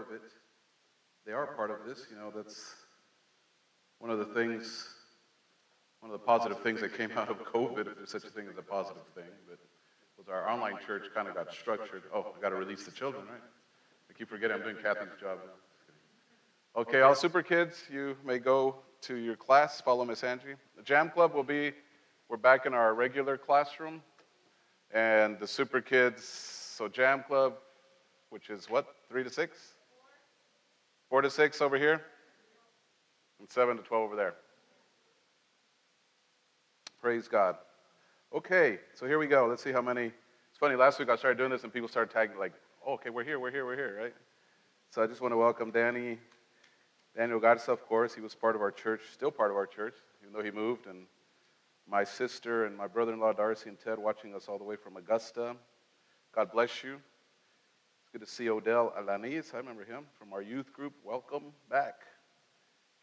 of it. They are part of this. You know, that's one of the things, one of the positive things that came out of COVID, if there's such a thing as a positive thing, but was our online church kind of got structured. Oh, I got to release the children, right? I keep forgetting I'm doing Kathy's job. Okay, all super kids, you may go to your class. Follow Miss Angie. The Jam Club will be, we're back in our regular classroom. And the super kids, so Jam Club, which is what, three to six? Four to six over here? And seven to 12 over there. Praise God. Okay, so here we go. Let's see how many. It's funny, last week I started doing this and people started tagging, like, oh, okay, we're here, we're here, we're here, right? So I just want to welcome Danny, Daniel Garza, of course. He was part of our church, still part of our church, even though he moved. And my sister and my brother in law, Darcy and Ted, watching us all the way from Augusta. God bless you. Good to see Odell Alanis. I remember him from our youth group. Welcome back.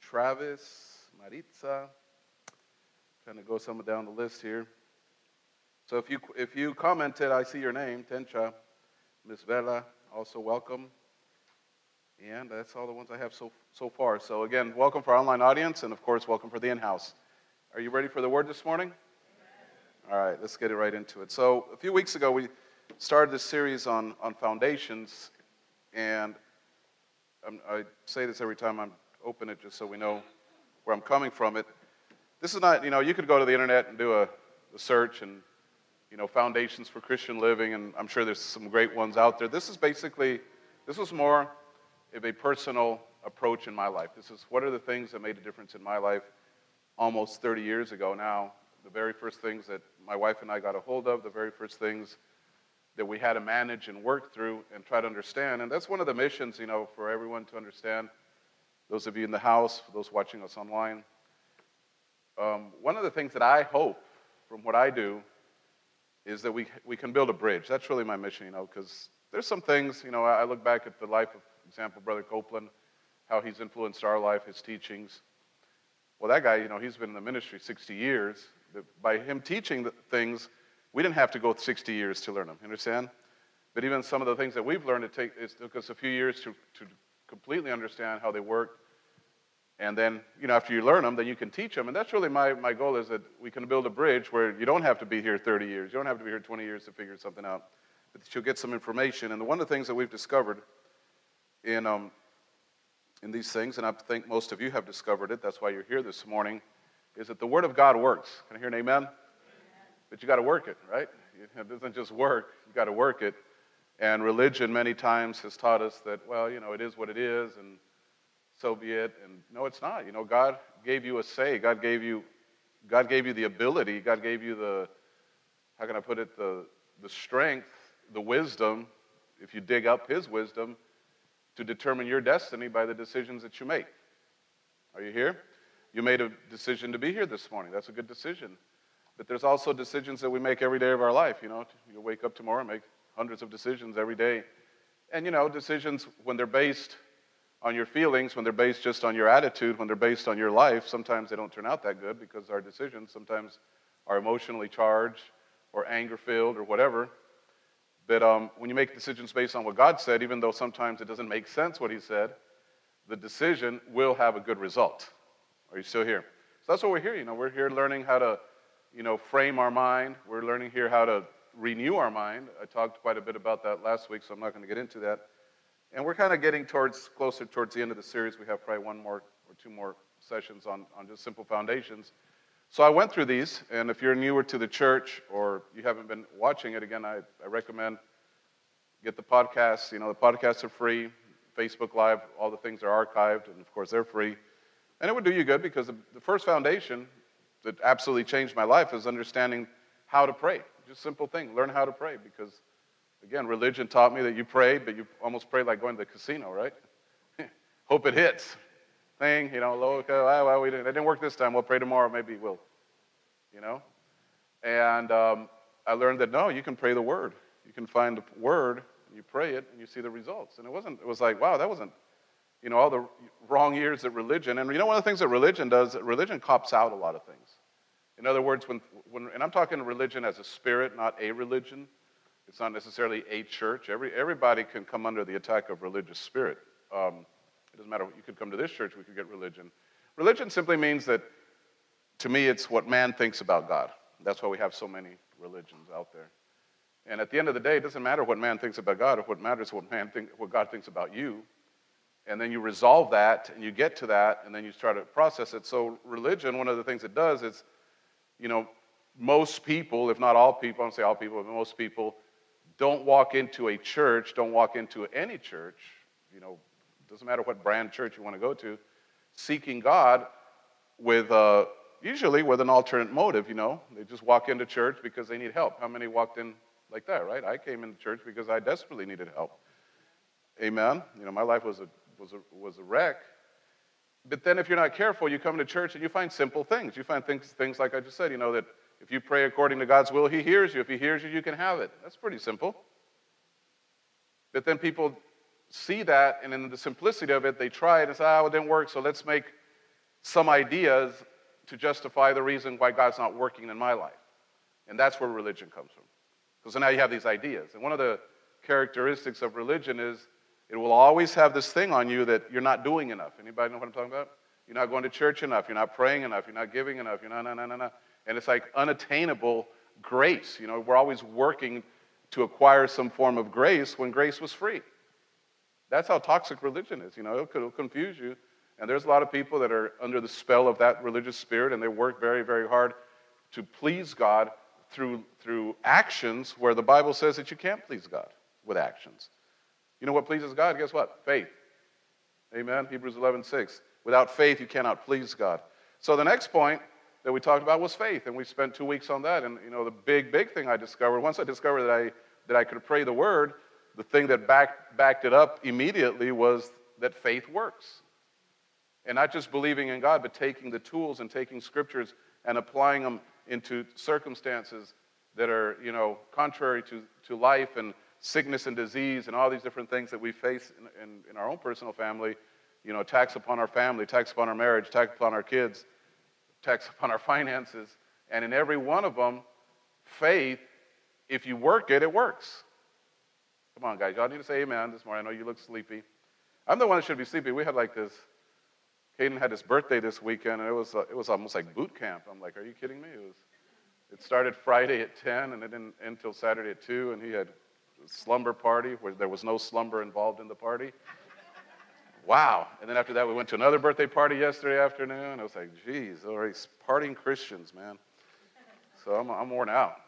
Travis, Maritza. Trying to go some down the list here. So if you, if you commented, I see your name, Tencha, Miss Vela, also welcome. And that's all the ones I have so, so far. So again, welcome for our online audience, and of course, welcome for the in-house. Are you ready for the word this morning? All right, let's get it right into it. So, a few weeks ago, we started this series on, on foundations, and I'm, i say this every time I open it just so we know where I'm coming from it. This is not, you know, you could go to the internet and do a, a search and, you know, foundations for Christian living, and I'm sure there's some great ones out there. This is basically, this was more of a personal approach in my life. This is what are the things that made a difference in my life almost 30 years ago now, the very first things that my wife and I got a hold of, the very first things that we had to manage and work through and try to understand. And that's one of the missions, you know, for everyone to understand. Those of you in the house, for those watching us online. Um, one of the things that I hope from what I do is that we, we can build a bridge. That's really my mission, you know, because there's some things, you know, I look back at the life of, example, Brother Copeland, how he's influenced our life, his teachings. Well, that guy, you know, he's been in the ministry 60 years. By him teaching things, we didn't have to go 60 years to learn them. Understand? But even some of the things that we've learned, it, take, it took us a few years to, to completely understand how they work. And then, you know, after you learn them, then you can teach them. And that's really my, my goal is that we can build a bridge where you don't have to be here 30 years. You don't have to be here 20 years to figure something out. But you'll get some information. And one of the things that we've discovered in um, in these things, and I think most of you have discovered it, that's why you're here this morning, is that the Word of God works. Can I hear an amen? But you got to work it, right? It doesn't just work, you got to work it. And religion many times has taught us that, well, you know, it is what it is, and so be it. And no, it's not. You know, God gave you a say. God gave you, God gave you the ability. God gave you the, how can I put it, the, the strength, the wisdom, if you dig up His wisdom, to determine your destiny by the decisions that you make. Are you here? You made a decision to be here this morning. That's a good decision. But there's also decisions that we make every day of our life. You know, you wake up tomorrow and make hundreds of decisions every day. And, you know, decisions, when they're based on your feelings, when they're based just on your attitude, when they're based on your life, sometimes they don't turn out that good because our decisions sometimes are emotionally charged or anger filled or whatever that um, when you make decisions based on what God said, even though sometimes it doesn't make sense what He said, the decision will have a good result. Are you still here? So that's what we're here. You know, we're here learning how to, you know, frame our mind. We're learning here how to renew our mind. I talked quite a bit about that last week, so I'm not going to get into that. And we're kind of getting towards closer towards the end of the series. We have probably one more or two more sessions on, on just simple foundations. So I went through these, and if you're newer to the church or you haven't been watching it, again, I, I recommend get the podcasts. You know, the podcasts are free. Facebook Live, all the things are archived, and of course, they're free. And it would do you good because the, the first foundation that absolutely changed my life is understanding how to pray. Just simple thing. Learn how to pray because, again, religion taught me that you pray, but you almost pray like going to the casino, right? Hope it hits thing, you know, okay, well, well, we didn't, it didn't work this time. We'll pray tomorrow. Maybe we'll, you know. And um, I learned that no, you can pray the word. You can find the word, and you pray it, and you see the results. And it wasn't. It was like, wow, that wasn't, you know, all the wrong years of religion. And you know, one of the things that religion does, religion cops out a lot of things. In other words, when, when and I'm talking religion as a spirit, not a religion. It's not necessarily a church. Every, everybody can come under the attack of religious spirit. Um, it doesn't matter. You could come to this church, we could get religion. Religion simply means that, to me, it's what man thinks about God. That's why we have so many religions out there. And at the end of the day, it doesn't matter what man thinks about God. What matters is what man think, what God thinks about you. And then you resolve that, and you get to that, and then you try to process it. So religion, one of the things it does is, you know, most people, if not all people, I don't say all people, but most people, don't walk into a church, don't walk into any church, you know, doesn't matter what brand church you want to go to, seeking God with uh, usually with an alternate motive, you know. They just walk into church because they need help. How many walked in like that, right? I came into church because I desperately needed help. Amen. You know, my life was a was a was a wreck. But then if you're not careful, you come to church and you find simple things. You find things things like I just said, you know, that if you pray according to God's will, he hears you. If he hears you, you can have it. That's pretty simple. But then people see that, and in the simplicity of it, they try it and say, oh, it didn't work, so let's make some ideas to justify the reason why God's not working in my life. And that's where religion comes from. Because now you have these ideas. And one of the characteristics of religion is it will always have this thing on you that you're not doing enough. Anybody know what I'm talking about? You're not going to church enough. You're not praying enough. You're not giving enough. You're not, no, no, no, no. And it's like unattainable grace. You know, we're always working to acquire some form of grace when grace was free. That's how toxic religion is. You know, it'll, it'll confuse you. And there's a lot of people that are under the spell of that religious spirit, and they work very, very hard to please God through, through actions where the Bible says that you can't please God with actions. You know what pleases God? Guess what? Faith. Amen. Hebrews 11, 6. Without faith, you cannot please God. So the next point that we talked about was faith, and we spent two weeks on that. And you know, the big, big thing I discovered, once I discovered that I that I could pray the word, the thing that backed, backed it up immediately was that faith works. And not just believing in God, but taking the tools and taking scriptures and applying them into circumstances that are, you know, contrary to, to life and sickness and disease and all these different things that we face in, in, in our own personal family, you know, attacks upon our family, attacks upon our marriage, attacks upon our kids, attacks upon our finances. And in every one of them, faith, if you work it, it works. Come on, guys. Y'all need to say amen this morning. I know you look sleepy. I'm the one that should be sleepy. We had like this, Caden had his birthday this weekend, and it was, uh, it was almost like boot camp. I'm like, are you kidding me? It, was, it started Friday at 10, and it didn't end until Saturday at 2, and he had slumber party where there was no slumber involved in the party. Wow. And then after that, we went to another birthday party yesterday afternoon. I was like, geez, already partying Christians, man. So I'm, I'm worn out.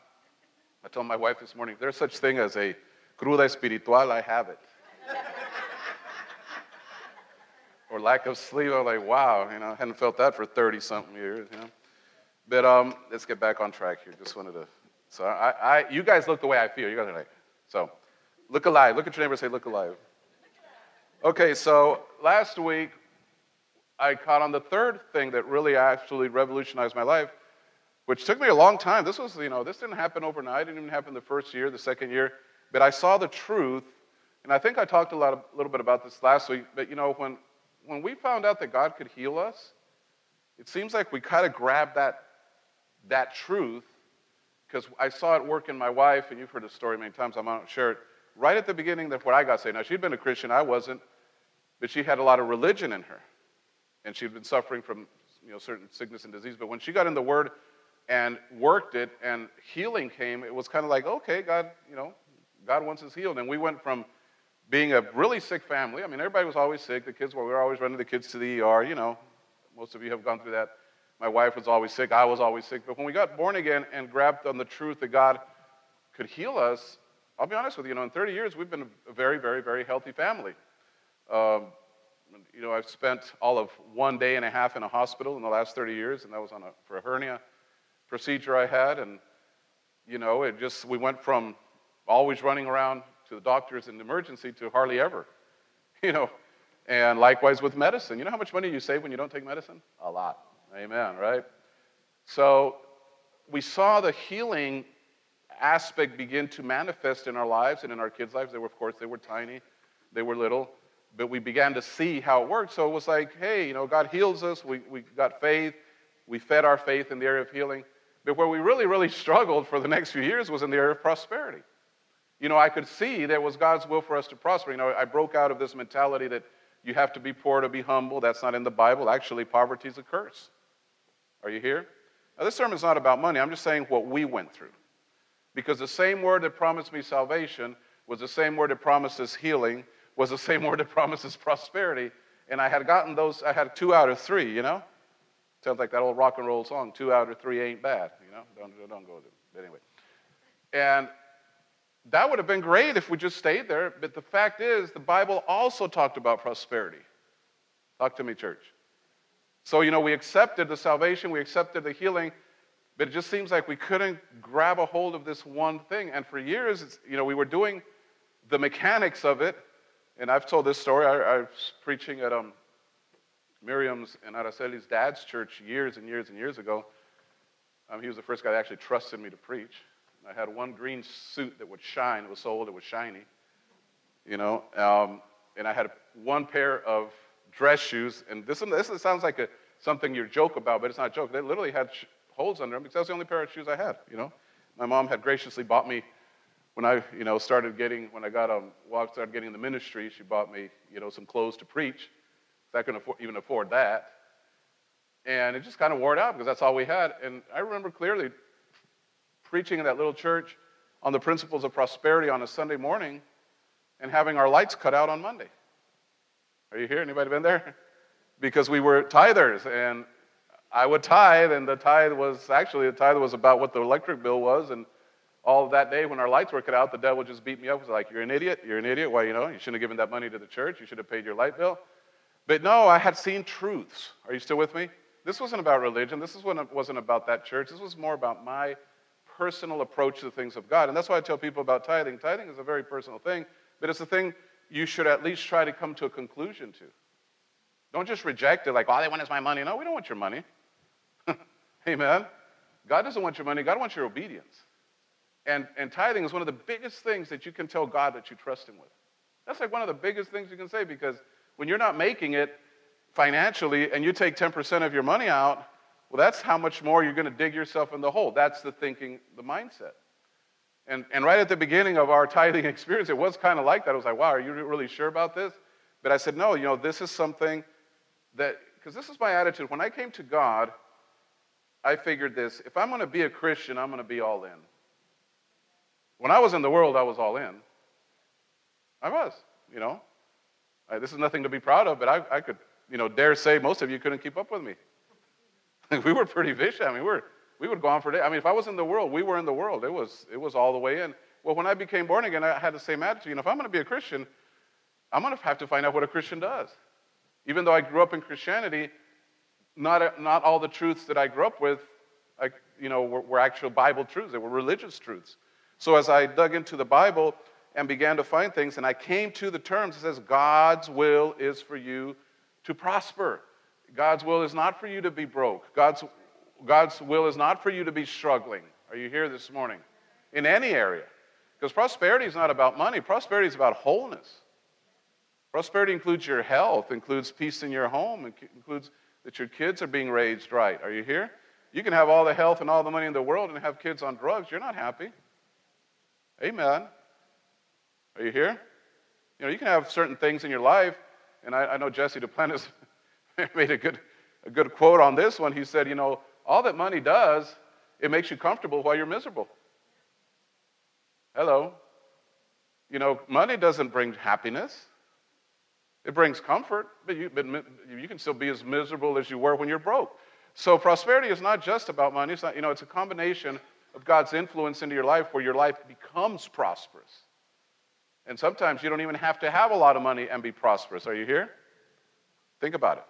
I told my wife this morning, there's such thing as a cruda espiritual, I have it. or lack of sleep, I'm like, wow, you know, I hadn't felt that for 30 something years, you know. But um, let's get back on track here. Just wanted to. So I, I, you guys look the way I feel. You guys are like, so look alive. Look at your neighbor say, look alive. Okay, so last week I caught on the third thing that really actually revolutionized my life, which took me a long time. This was, you know, this didn't happen overnight. It didn't even happen the first year, the second year. But I saw the truth, and I think I talked a, lot a little bit about this last week. But you know, when, when we found out that God could heal us, it seems like we kind of grabbed that, that truth because I saw it work in my wife, and you've heard the story many times. I'm not sure. Right at the beginning, of what I got saved. Now, she'd been a Christian, I wasn't, but she had a lot of religion in her. And she'd been suffering from you know, certain sickness and disease. But when she got in the Word and worked it and healing came, it was kind of like, okay, God, you know, God wants us healed. And we went from being a really sick family. I mean, everybody was always sick. The kids were, we were always running the kids to the ER. You know, most of you have gone through that. My wife was always sick. I was always sick. But when we got born again and grabbed on the truth that God could heal us, I'll be honest with you, you know, in 30 years, we've been a very, very, very healthy family. Um, you know, I've spent all of one day and a half in a hospital in the last 30 years, and that was on a, for a hernia procedure I had. And, you know, it just, we went from always running around to the doctors in emergency to hardly ever, you know. And likewise with medicine. You know how much money you save when you don't take medicine? A lot. Amen, right? So we saw the healing aspect begin to manifest in our lives and in our kids' lives. They were, of course, they were tiny, they were little, but we began to see how it worked. So it was like, hey, you know, God heals us. We, we got faith. We fed our faith in the area of healing. But where we really, really struggled for the next few years was in the area of prosperity you know, I could see there was God's will for us to prosper. You know, I broke out of this mentality that you have to be poor to be humble. That's not in the Bible. Actually, poverty is a curse. Are you here? Now, this sermon is not about money. I'm just saying what we went through. Because the same word that promised me salvation was the same word that promises healing, was the same word that promises prosperity. And I had gotten those, I had two out of three, you know? Sounds like that old rock and roll song, two out of three ain't bad, you know? Don't, don't go there. But anyway. And that would have been great if we just stayed there. But the fact is, the Bible also talked about prosperity. Talk to me, church. So, you know, we accepted the salvation, we accepted the healing, but it just seems like we couldn't grab a hold of this one thing. And for years, you know, we were doing the mechanics of it. And I've told this story. I, I was preaching at um, Miriam's and Araceli's dad's church years and years and years ago. Um, he was the first guy that actually trusted me to preach. I had one green suit that would shine. It was so old it was shiny, you know. Um, and I had one pair of dress shoes. And this, this sounds like a, something you joke about, but it's not a joke. They literally had sh- holes under them because that was the only pair of shoes I had, you know. My mom had graciously bought me when I, you know, started getting, when I got, um, well, started getting in the ministry, she bought me, you know, some clothes to preach. So I couldn't afford, even afford that. And it just kind of wore it out because that's all we had. And I remember clearly preaching in that little church on the principles of prosperity on a Sunday morning and having our lights cut out on Monday. Are you here? Anybody been there? Because we were tithers and I would tithe, and the tithe was actually the tithe was about what the electric bill was, and all that day when our lights were cut out, the devil just beat me up. Was like, "You're an idiot. You're an idiot. Why, you know, you shouldn't have given that money to the church. You should have paid your light bill." But no, I had seen truths. Are you still with me? This wasn't about religion. This wasn't about that church. This was more about my personal approach to the things of God. And that's why I tell people about tithing. Tithing is a very personal thing, but it's a thing you should at least try to come to a conclusion to. Don't just reject it like, all they want is my money. No, we don't want your money. Amen. God doesn't want your money, God wants your obedience. And, and tithing is one of the biggest things that you can tell God that you trust Him with. That's like one of the biggest things you can say because when you're not making it financially and you take 10% of your money out, well, that's how much more you're going to dig yourself in the hole. That's the thinking, the mindset. And, and right at the beginning of our tithing experience, it was kind of like that. I was like, wow, are you really sure about this? But I said, no, you know, this is something that, because this is my attitude. When I came to God, I figured this if I'm going to be a Christian, I'm going to be all in. When I was in the world, I was all in. I was, you know. I, this is nothing to be proud of, but I, I could, you know, dare say most of you couldn't keep up with me. we were pretty vicious. I mean, we, were, we would go on for days. I mean, if I was in the world, we were in the world. It was, it was all the way in. Well, when I became born again, I had the same attitude. You know, if I'm going to be a Christian, I'm going to have to find out what a Christian does. Even though I grew up in Christianity, not, not all the truths that I grew up with, I, you know, were, were actual Bible truths. They were religious truths. So as I dug into the Bible and began to find things, and I came to the terms, it says, God's will is for you to prosper. God's will is not for you to be broke. God's, God's will is not for you to be struggling. Are you here this morning? In any area. Because prosperity is not about money, prosperity is about wholeness. Prosperity includes your health, includes peace in your home, includes that your kids are being raised right. Are you here? You can have all the health and all the money in the world and have kids on drugs. You're not happy. Amen. Are you here? You know, you can have certain things in your life, and I, I know Jesse Duplantis made a good, a good quote on this one. He said, You know, all that money does, it makes you comfortable while you're miserable. Hello. You know, money doesn't bring happiness. It brings comfort, but you, but you can still be as miserable as you were when you're broke. So prosperity is not just about money. It's not, you know, it's a combination of God's influence into your life where your life becomes prosperous. And sometimes you don't even have to have a lot of money and be prosperous. Are you here? Think about it.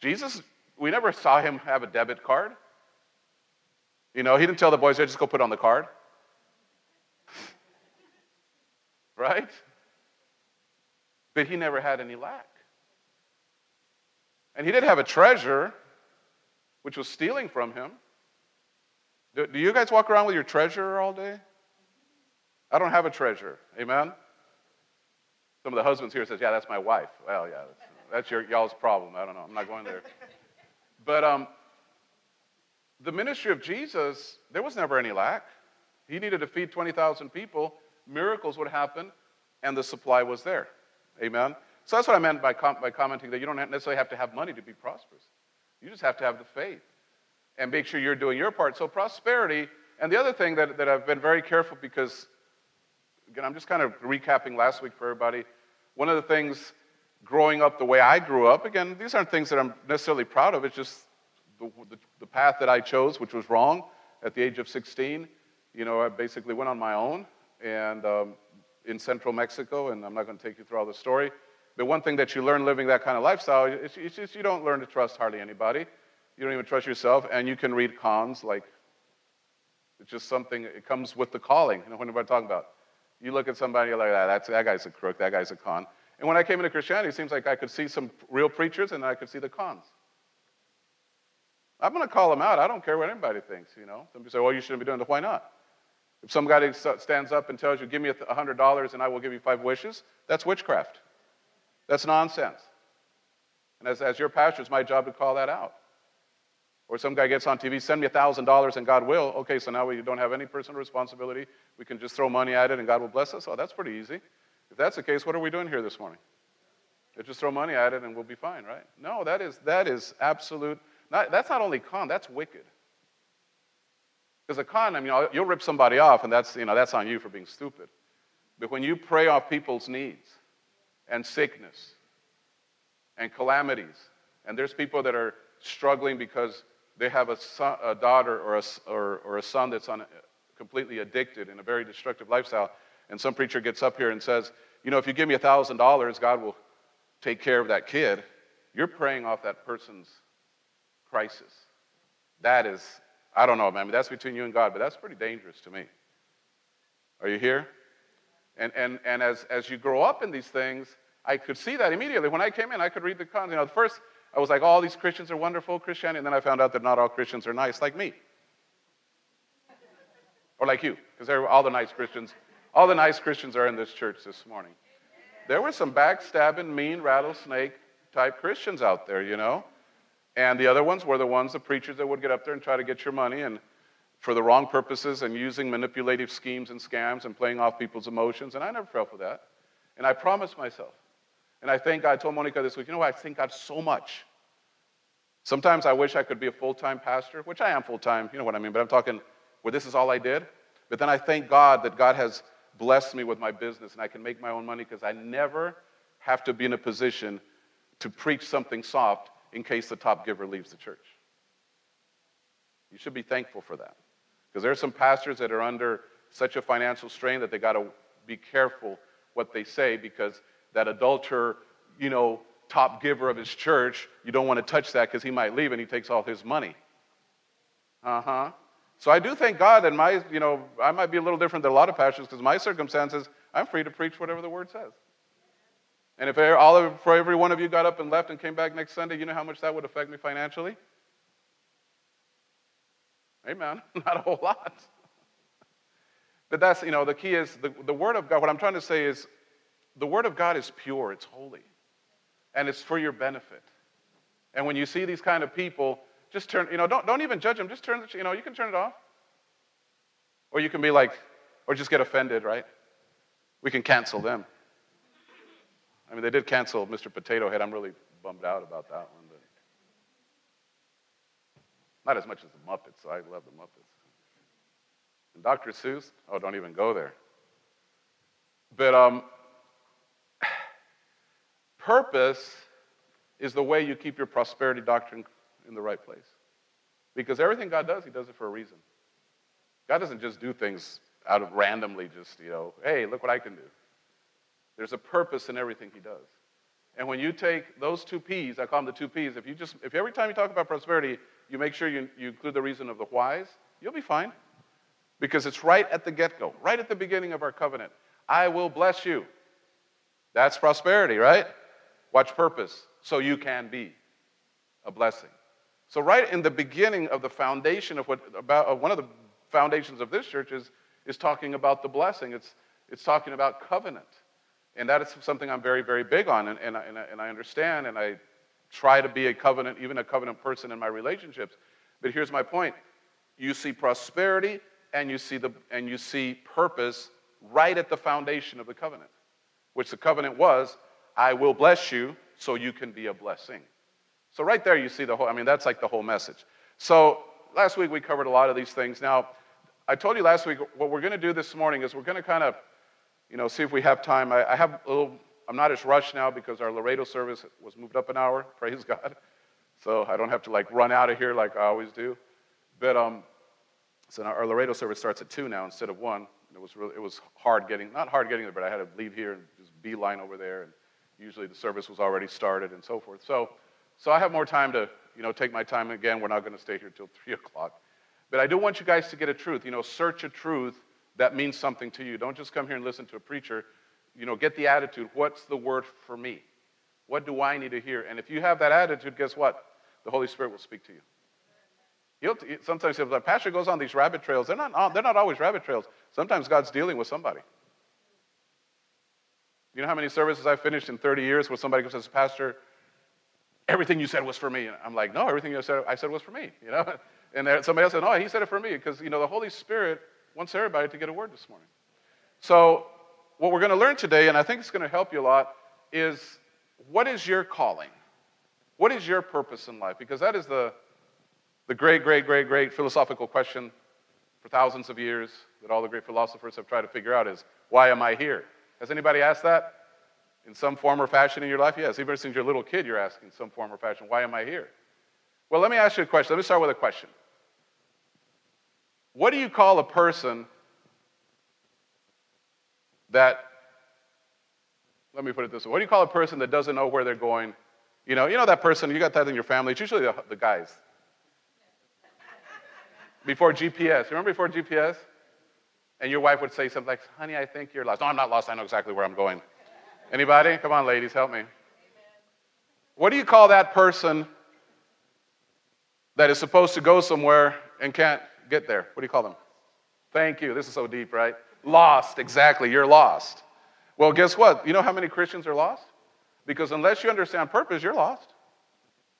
Jesus, we never saw him have a debit card. You know, he didn't tell the boys, hey, just go put on the card. right? But he never had any lack. And he did have a treasure, which was stealing from him. Do, do you guys walk around with your treasure all day? I don't have a treasure. Amen? Some of the husbands here says, yeah, that's my wife. Well, yeah, that's, that's your, y'all's problem. I don't know. I'm not going there. But um, the ministry of Jesus, there was never any lack. He needed to feed 20,000 people. Miracles would happen, and the supply was there. Amen? So that's what I meant by, com- by commenting that you don't necessarily have to have money to be prosperous. You just have to have the faith and make sure you're doing your part. So, prosperity, and the other thing that, that I've been very careful because, again, I'm just kind of recapping last week for everybody. One of the things growing up the way I grew up, again, these aren't things that I'm necessarily proud of, it's just the, the, the path that I chose, which was wrong at the age of 16. You know, I basically went on my own and um, in central Mexico, and I'm not going to take you through all the story. But one thing that you learn living that kind of lifestyle is it's just you don't learn to trust hardly anybody. You don't even trust yourself, and you can read cons like it's just something. It comes with the calling. You know what am I'm talking about? You look at somebody, you're like, ah, that's, that guy's a crook, that guy's a con. And when I came into Christianity, it seems like I could see some real preachers and I could see the cons. I'm going to call them out. I don't care what anybody thinks, you know. Some people say, well, you shouldn't be doing it. Why not? If some guy stands up and tells you, give me $100 and I will give you five wishes, that's witchcraft. That's nonsense. And as, as your pastor, it's my job to call that out. Or some guy gets on TV, send me $1,000 and God will. Okay, so now we don't have any personal responsibility. We can just throw money at it and God will bless us. Oh, that's pretty easy. If that's the case, what are we doing here this morning? Let's just throw money at it and we'll be fine, right? No, that is, that is absolute. Not, that's not only con, that's wicked. Because a con, I mean, you'll rip somebody off, and that's, you know, that's on you for being stupid. But when you prey off people's needs, and sickness and calamities. And there's people that are struggling because they have a, son, a daughter or a, or, or a son that's on, completely addicted in a very destructive lifestyle. And some preacher gets up here and says, You know, if you give me $1,000, God will take care of that kid. You're preying off that person's crisis. That is, I don't know, man. That's between you and God, but that's pretty dangerous to me. Are you here? And, and, and as, as you grow up in these things, I could see that immediately. When I came in, I could read the cons. You know, first, I was like, all these Christians are wonderful, Christianity. And then I found out that not all Christians are nice, like me. or like you, because they're all the nice Christians, all the nice Christians are in this church this morning. There were some backstabbing, mean, rattlesnake type Christians out there, you know. And the other ones were the ones, the preachers that would get up there and try to get your money and for the wrong purposes and using manipulative schemes and scams and playing off people's emotions. And I never fell for that. And I promised myself. And I thank God. I told Monica this week, you know? I thank God so much. Sometimes I wish I could be a full time pastor, which I am full time, you know what I mean, but I'm talking where this is all I did. But then I thank God that God has blessed me with my business and I can make my own money because I never have to be in a position to preach something soft in case the top giver leaves the church. You should be thankful for that. Because there are some pastors that are under such a financial strain that they got to be careful what they say because that adulterer, you know, top giver of his church, you don't want to touch that because he might leave and he takes all his money. Uh huh. So I do thank God that my, you know, I might be a little different than a lot of pastors because my circumstances, I'm free to preach whatever the word says. And if all of, for every one of you got up and left and came back next Sunday, you know how much that would affect me financially? Amen. Not a whole lot. but that's, you know, the key is the, the Word of God. What I'm trying to say is the Word of God is pure, it's holy, and it's for your benefit. And when you see these kind of people, just turn, you know, don't, don't even judge them. Just turn, you know, you can turn it off. Or you can be like, or just get offended, right? We can cancel them. I mean, they did cancel Mr. Potato Head. I'm really bummed out about that one. But not as much as the Muppets. I love the Muppets. And Dr. Seuss, oh, don't even go there. But um, purpose is the way you keep your prosperity doctrine in the right place. Because everything God does, He does it for a reason. God doesn't just do things out of randomly, just, you know, hey, look what I can do. There's a purpose in everything He does. And when you take those two P's, I call them the two P's, if you just, if every time you talk about prosperity, you make sure you, you include the reason of the whys, you'll be fine. Because it's right at the get go, right at the beginning of our covenant. I will bless you. That's prosperity, right? Watch purpose, so you can be a blessing. So, right in the beginning of the foundation of what, about one of the foundations of this church is, is talking about the blessing. It's, it's talking about covenant. And that is something I'm very, very big on. And, and, I, and, I, and I understand and I try to be a covenant, even a covenant person in my relationships. But here's my point you see prosperity and you see, the, and you see purpose right at the foundation of the covenant, which the covenant was I will bless you so you can be a blessing. So, right there, you see the whole, I mean, that's like the whole message. So, last week we covered a lot of these things. Now, I told you last week what we're going to do this morning is we're going to kind of, you know, see if we have time. I, I have a little, I'm not as rushed now because our Laredo service was moved up an hour, praise God. So, I don't have to like run out of here like I always do. But, um, so our Laredo service starts at 2 now instead of 1. It was, really, it was hard getting, not hard getting there, but I had to leave here and just beeline over there. And usually the service was already started and so forth. So, so I have more time to, you know, take my time again. We're not going to stay here till 3 o'clock. But I do want you guys to get a truth. You know, search a truth that means something to you. Don't just come here and listen to a preacher. You know, get the attitude. What's the word for me? What do I need to hear? And if you have that attitude, guess what? The Holy Spirit will speak to you. He'll, sometimes if the pastor goes on these rabbit trails, they're not, they're not always rabbit trails. Sometimes God's dealing with somebody. You know how many services I've finished in 30 years where somebody says, Pastor, everything you said was for me. And I'm like, no, everything you said, I said was for me, you know? And somebody else said, no, he said it for me because, you know, the Holy Spirit wants everybody to get a word this morning. So what we're going to learn today, and I think it's going to help you a lot, is what is your calling? What is your purpose in life? Because that is the, the great, great, great, great philosophical question for thousands of years that all the great philosophers have tried to figure out is, why am I here? Has anybody asked that in some form or fashion in your life? Yes, even since you're a little kid, you're asking some form or fashion, why am I here? Well, let me ask you a question. Let me start with a question. What do you call a person that, let me put it this way, what do you call a person that doesn't know where they're going? You know, you know that person, you got that in your family, it's usually the, the guys before GPS. Remember before GPS? And your wife would say something like, honey, I think you're lost. No, I'm not lost. I know exactly where I'm going. Anybody? Come on, ladies, help me. What do you call that person that is supposed to go somewhere and can't get there? What do you call them? Thank you. This is so deep, right? Lost, exactly. You're lost. Well, guess what? You know how many Christians are lost? Because unless you understand purpose, you're lost.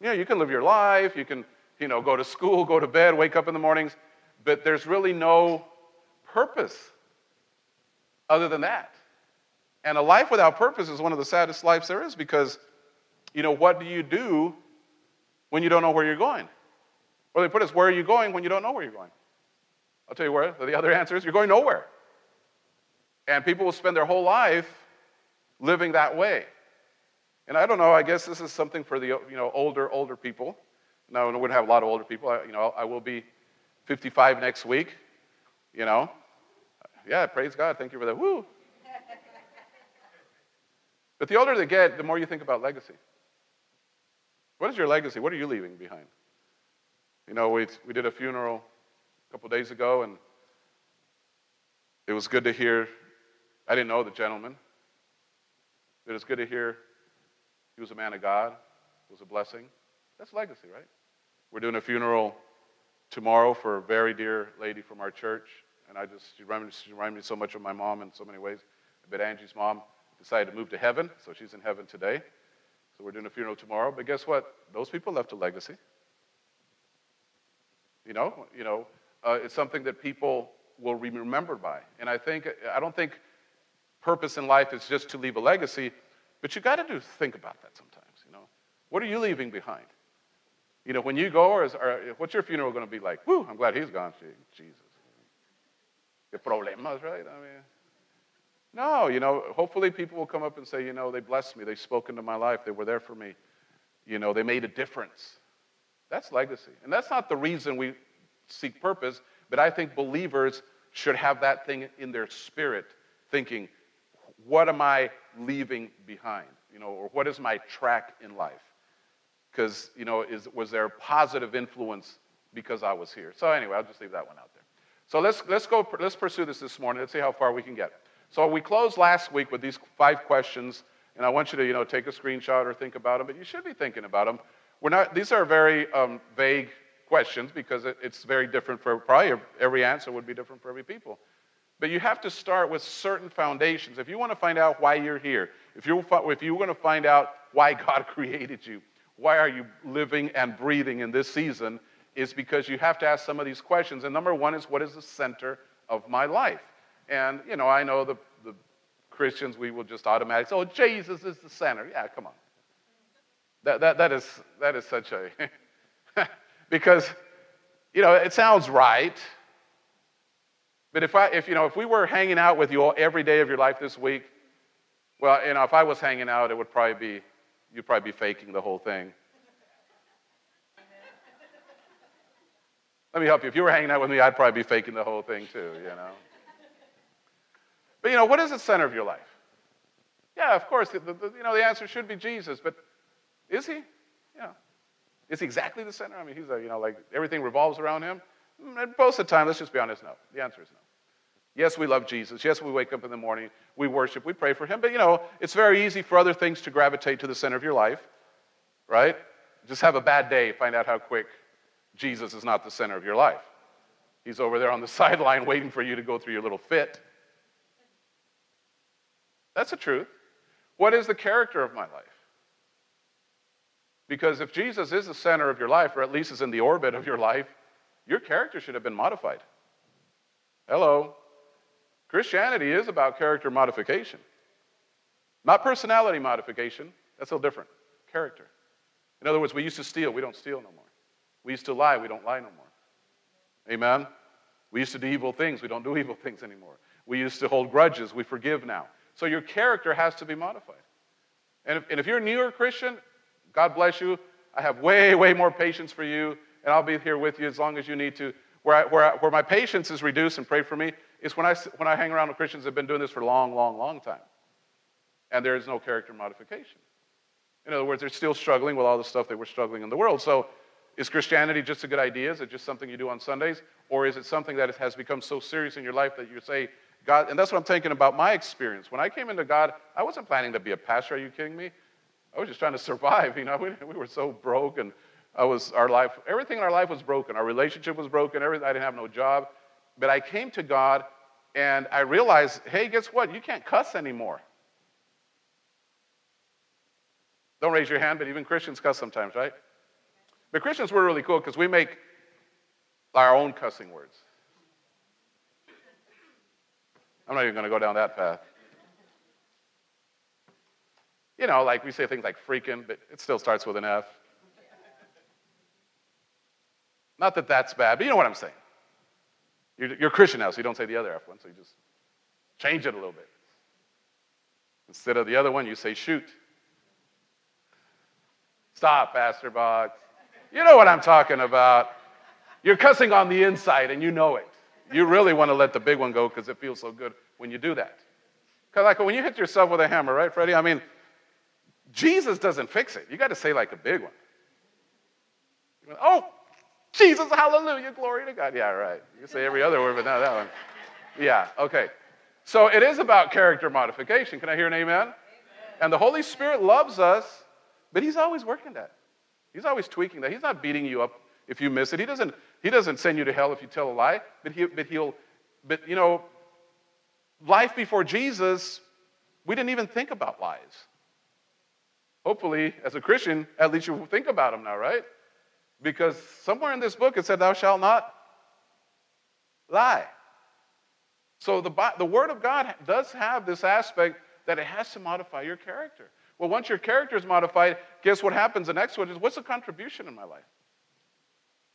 You know, you can live your life, you can you know, go to school, go to bed, wake up in the mornings, but there's really no purpose other than that. And a life without purpose is one of the saddest lives there is because, you know, what do you do when you don't know where you're going? Or they put us, where are you going when you don't know where you're going? I'll tell you where. The other answer is you're going nowhere. And people will spend their whole life living that way. And I don't know, I guess this is something for the you know, older, older people. No, we wouldn't have a lot of older people. I, you know, I will be 55 next week. You know, yeah, praise God. Thank you for that. Woo. But the older they get, the more you think about legacy. What is your legacy? What are you leaving behind? You know, we, we did a funeral a couple days ago, and it was good to hear. I didn't know the gentleman, but it's good to hear he was a man of God. It was a blessing. That's legacy, right? We're doing a funeral tomorrow for a very dear lady from our church. And I just, she reminded, she reminded me so much of my mom in so many ways. But Angie's mom decided to move to heaven, so she's in heaven today. So we're doing a funeral tomorrow. But guess what? Those people left a legacy. You know, you know, uh, it's something that people will be remembered by. And I think, I don't think purpose in life is just to leave a legacy, but you got to do think about that sometimes. You know, what are you leaving behind? You know, when you go, or, is, or what's your funeral going to be like? Whew, I'm glad he's gone. Jesus. The problemas, right? I mean, no, you know, hopefully people will come up and say, you know, they blessed me. They spoke into my life. They were there for me. You know, they made a difference. That's legacy. And that's not the reason we seek purpose, but I think believers should have that thing in their spirit, thinking, what am I leaving behind? You know, or what is my track in life? because, you know, is, was there a positive influence because I was here? So anyway, I'll just leave that one out there. So let's, let's go, let's pursue this this morning. Let's see how far we can get. So we closed last week with these five questions, and I want you to, you know, take a screenshot or think about them, but you should be thinking about them. We're not, these are very um, vague questions because it, it's very different for probably every answer would be different for every people. But you have to start with certain foundations. If you want to find out why you're here, if you if you want to find out why God created you, why are you living and breathing in this season is because you have to ask some of these questions. And number one is, what is the center of my life? And, you know, I know the, the Christians, we will just automatically say, oh, Jesus is the center. Yeah, come on. That, that, that, is, that is such a. because, you know, it sounds right. But if, I, if, you know, if we were hanging out with you all every day of your life this week, well, you know, if I was hanging out, it would probably be, you'd probably be faking the whole thing. Let me help you. If you were hanging out with me, I'd probably be faking the whole thing too, you know. But, you know, what is the center of your life? Yeah, of course, the, the, you know, the answer should be Jesus, but is he? Yeah. Is he exactly the center? I mean, he's a, you know, like everything revolves around him? Mm, most of the time, let's just be honest, no. The answer is no. Yes, we love Jesus. Yes, we wake up in the morning, we worship, we pray for him. But, you know, it's very easy for other things to gravitate to the center of your life, right? Just have a bad day, find out how quick Jesus is not the center of your life. He's over there on the sideline waiting for you to go through your little fit. That's the truth. What is the character of my life? Because if Jesus is the center of your life, or at least is in the orbit of your life, your character should have been modified. Hello. Christianity is about character modification, not personality modification. That's a little different. Character. In other words, we used to steal, we don't steal no more. We used to lie, we don't lie no more. Amen? We used to do evil things, we don't do evil things anymore. We used to hold grudges, we forgive now. So your character has to be modified. And if, and if you're a newer Christian, God bless you. I have way, way more patience for you, and I'll be here with you as long as you need to. Where, I, where, I, where my patience is reduced and pray for me is when I, when I hang around with Christians that have been doing this for a long, long, long time. And there is no character modification. In other words, they're still struggling with all the stuff they were struggling in the world. So is Christianity just a good idea? Is it just something you do on Sundays? Or is it something that has become so serious in your life that you say, God, and that's what I'm thinking about my experience. When I came into God, I wasn't planning to be a pastor. Are you kidding me? I was just trying to survive. You know, we, we were so broke, and I was our life. Everything in our life was broken. Our relationship was broken. Everything. I didn't have no job, but I came to God, and I realized, hey, guess what? You can't cuss anymore. Don't raise your hand, but even Christians cuss sometimes, right? But Christians were really cool because we make our own cussing words. I'm not even going to go down that path. You know, like we say things like freaking, but it still starts with an F. Not that that's bad, but you know what I'm saying. You're, you're Christian now, so you don't say the other F one, so you just change it a little bit. Instead of the other one, you say shoot. Stop, Pastor Boggs. You know what I'm talking about. You're cussing on the inside and you know it. You really want to let the big one go because it feels so good when you do that. Because, like, when you hit yourself with a hammer, right, Freddie? I mean, Jesus doesn't fix it. You got to say, like, a big one. oh, Jesus, hallelujah, glory to God. Yeah, right. You say every other word, but not that one. Yeah, okay. So it is about character modification. Can I hear an amen? amen? And the Holy Spirit loves us, but He's always working that. He's always tweaking that. He's not beating you up if you miss it. He doesn't, he doesn't send you to hell if you tell a lie, but, he, but he'll, but you know, life before Jesus, we didn't even think about lies. Hopefully, as a Christian, at least you think about them now, right? Because somewhere in this book it said, Thou shalt not lie. So the, the Word of God does have this aspect that it has to modify your character. Well, once your character is modified, guess what happens? The next one is what's the contribution in my life?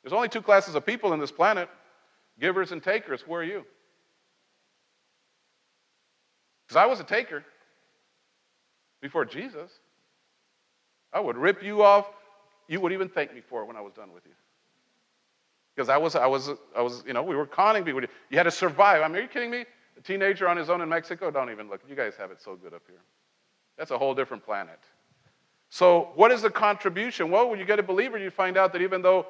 There's only two classes of people in this planet givers and takers. Who are you? Because I was a taker before Jesus. I would rip you off. You would even thank me for it when I was done with you. Because I was, I was, I was, you know, we were conning people. You had to survive. I mean, are you kidding me? A teenager on his own in Mexico? Don't even look. You guys have it so good up here. That's a whole different planet. So, what is the contribution? Well, when you get a believer, you find out that even though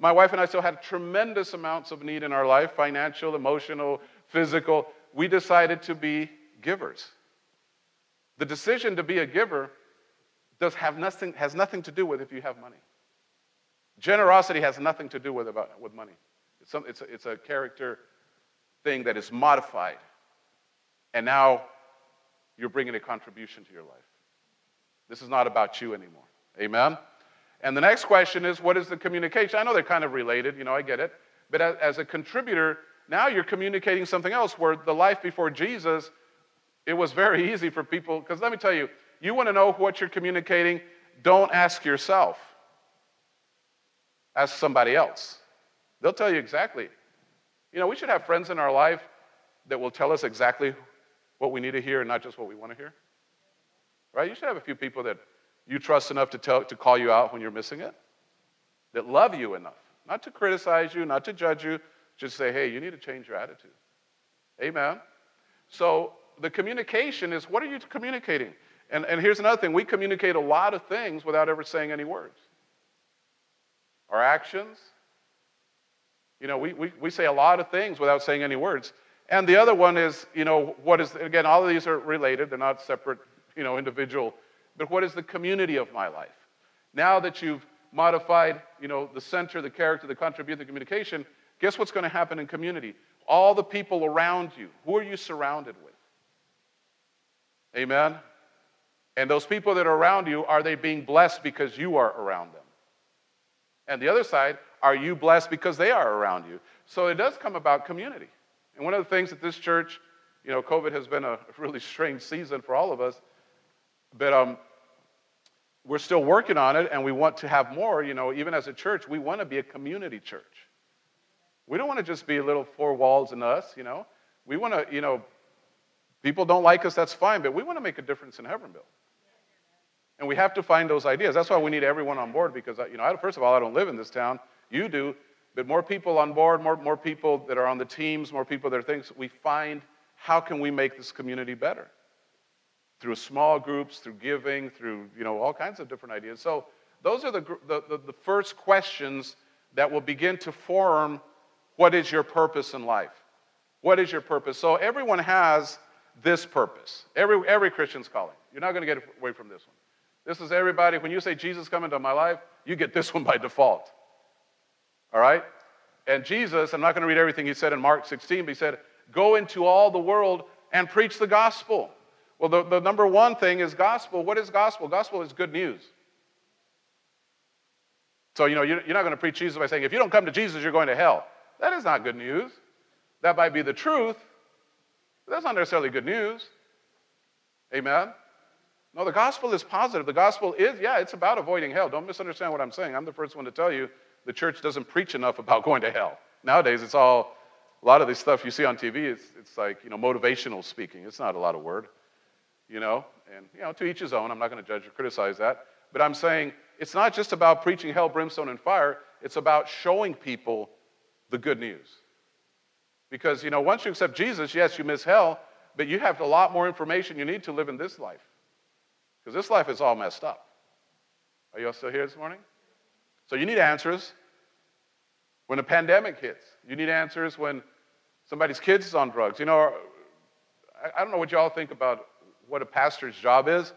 my wife and I still had tremendous amounts of need in our life financial, emotional, physical we decided to be givers. The decision to be a giver does have nothing, has nothing to do with if you have money. Generosity has nothing to do with, about, with money. It's, some, it's, a, it's a character thing that is modified. And now you're bringing a contribution to your life. This is not about you anymore. Amen? And the next question is what is the communication? I know they're kind of related, you know, I get it. But as, a contributor, now you're communicating something else where the life before Jesus, It was very easy for people, because let me tell you, you want to know what you're communicating, don't ask yourself. Ask somebody else. They'll tell you exactly. You know, we should have friends in our life that will tell us exactly what we need to hear and not just what we want to hear. Right? You should have a few people that you trust enough to, tell, to call you out when you're missing it, that love you enough, not to criticize you, not to judge you, just say, hey, you need to change your attitude. Amen. So the communication is what are you communicating? And, and here's another thing we communicate a lot of things without ever saying any words. Our actions, you know, we, we, we say a lot of things without saying any words. And the other one is, you know, what is, again, all of these are related, they're not separate, you know, individual, but what is the community of my life? Now that you've modified, you know, the center, the character, the contribution, the communication, guess what's going to happen in community? All the people around you, who are you surrounded with? Amen? And those people that are around you, are they being blessed because you are around them? And the other side, are you blessed because they are around you? So it does come about community. And one of the things that this church, you know, COVID has been a really strange season for all of us, but um, we're still working on it and we want to have more. You know, even as a church, we want to be a community church. We don't want to just be a little four walls and us, you know. We want to, you know, people don't like us, that's fine, but we want to make a difference in Hebbronville. And we have to find those ideas. That's why we need everyone on board because, you know, I, first of all, I don't live in this town. You do. But more people on board, more, more people that are on the teams, more people that are things, we find how can we make this community better? Through small groups, through giving, through, you know, all kinds of different ideas. So those are the, the, the, the first questions that will begin to form what is your purpose in life? What is your purpose? So everyone has this purpose. Every, every Christian's calling. You're not going to get away from this one. This is everybody. When you say Jesus come into my life, you get this one by default. All right? And Jesus, I'm not going to read everything he said in Mark 16, but he said, Go into all the world and preach the gospel. Well, the, the number one thing is gospel. What is gospel? Gospel is good news. So, you know, you're not going to preach Jesus by saying, if you don't come to Jesus, you're going to hell. That is not good news. That might be the truth, but that's not necessarily good news. Amen? No, the gospel is positive. The gospel is, yeah, it's about avoiding hell. Don't misunderstand what I'm saying. I'm the first one to tell you the church doesn't preach enough about going to hell. Nowadays, it's all, a lot of this stuff you see on TV, it's, it's like, you know, motivational speaking. It's not a lot of word, you know, and, you know, to each his own. I'm not going to judge or criticize that. But I'm saying it's not just about preaching hell, brimstone, and fire. It's about showing people the good news. Because, you know, once you accept Jesus, yes, you miss hell, but you have a lot more information you need to live in this life. Because this life is all messed up. Are you all still here this morning? So you need answers when a pandemic hits. You need answers when somebody's kids is on drugs. You know, I don't know what y'all think about what a pastor's job is,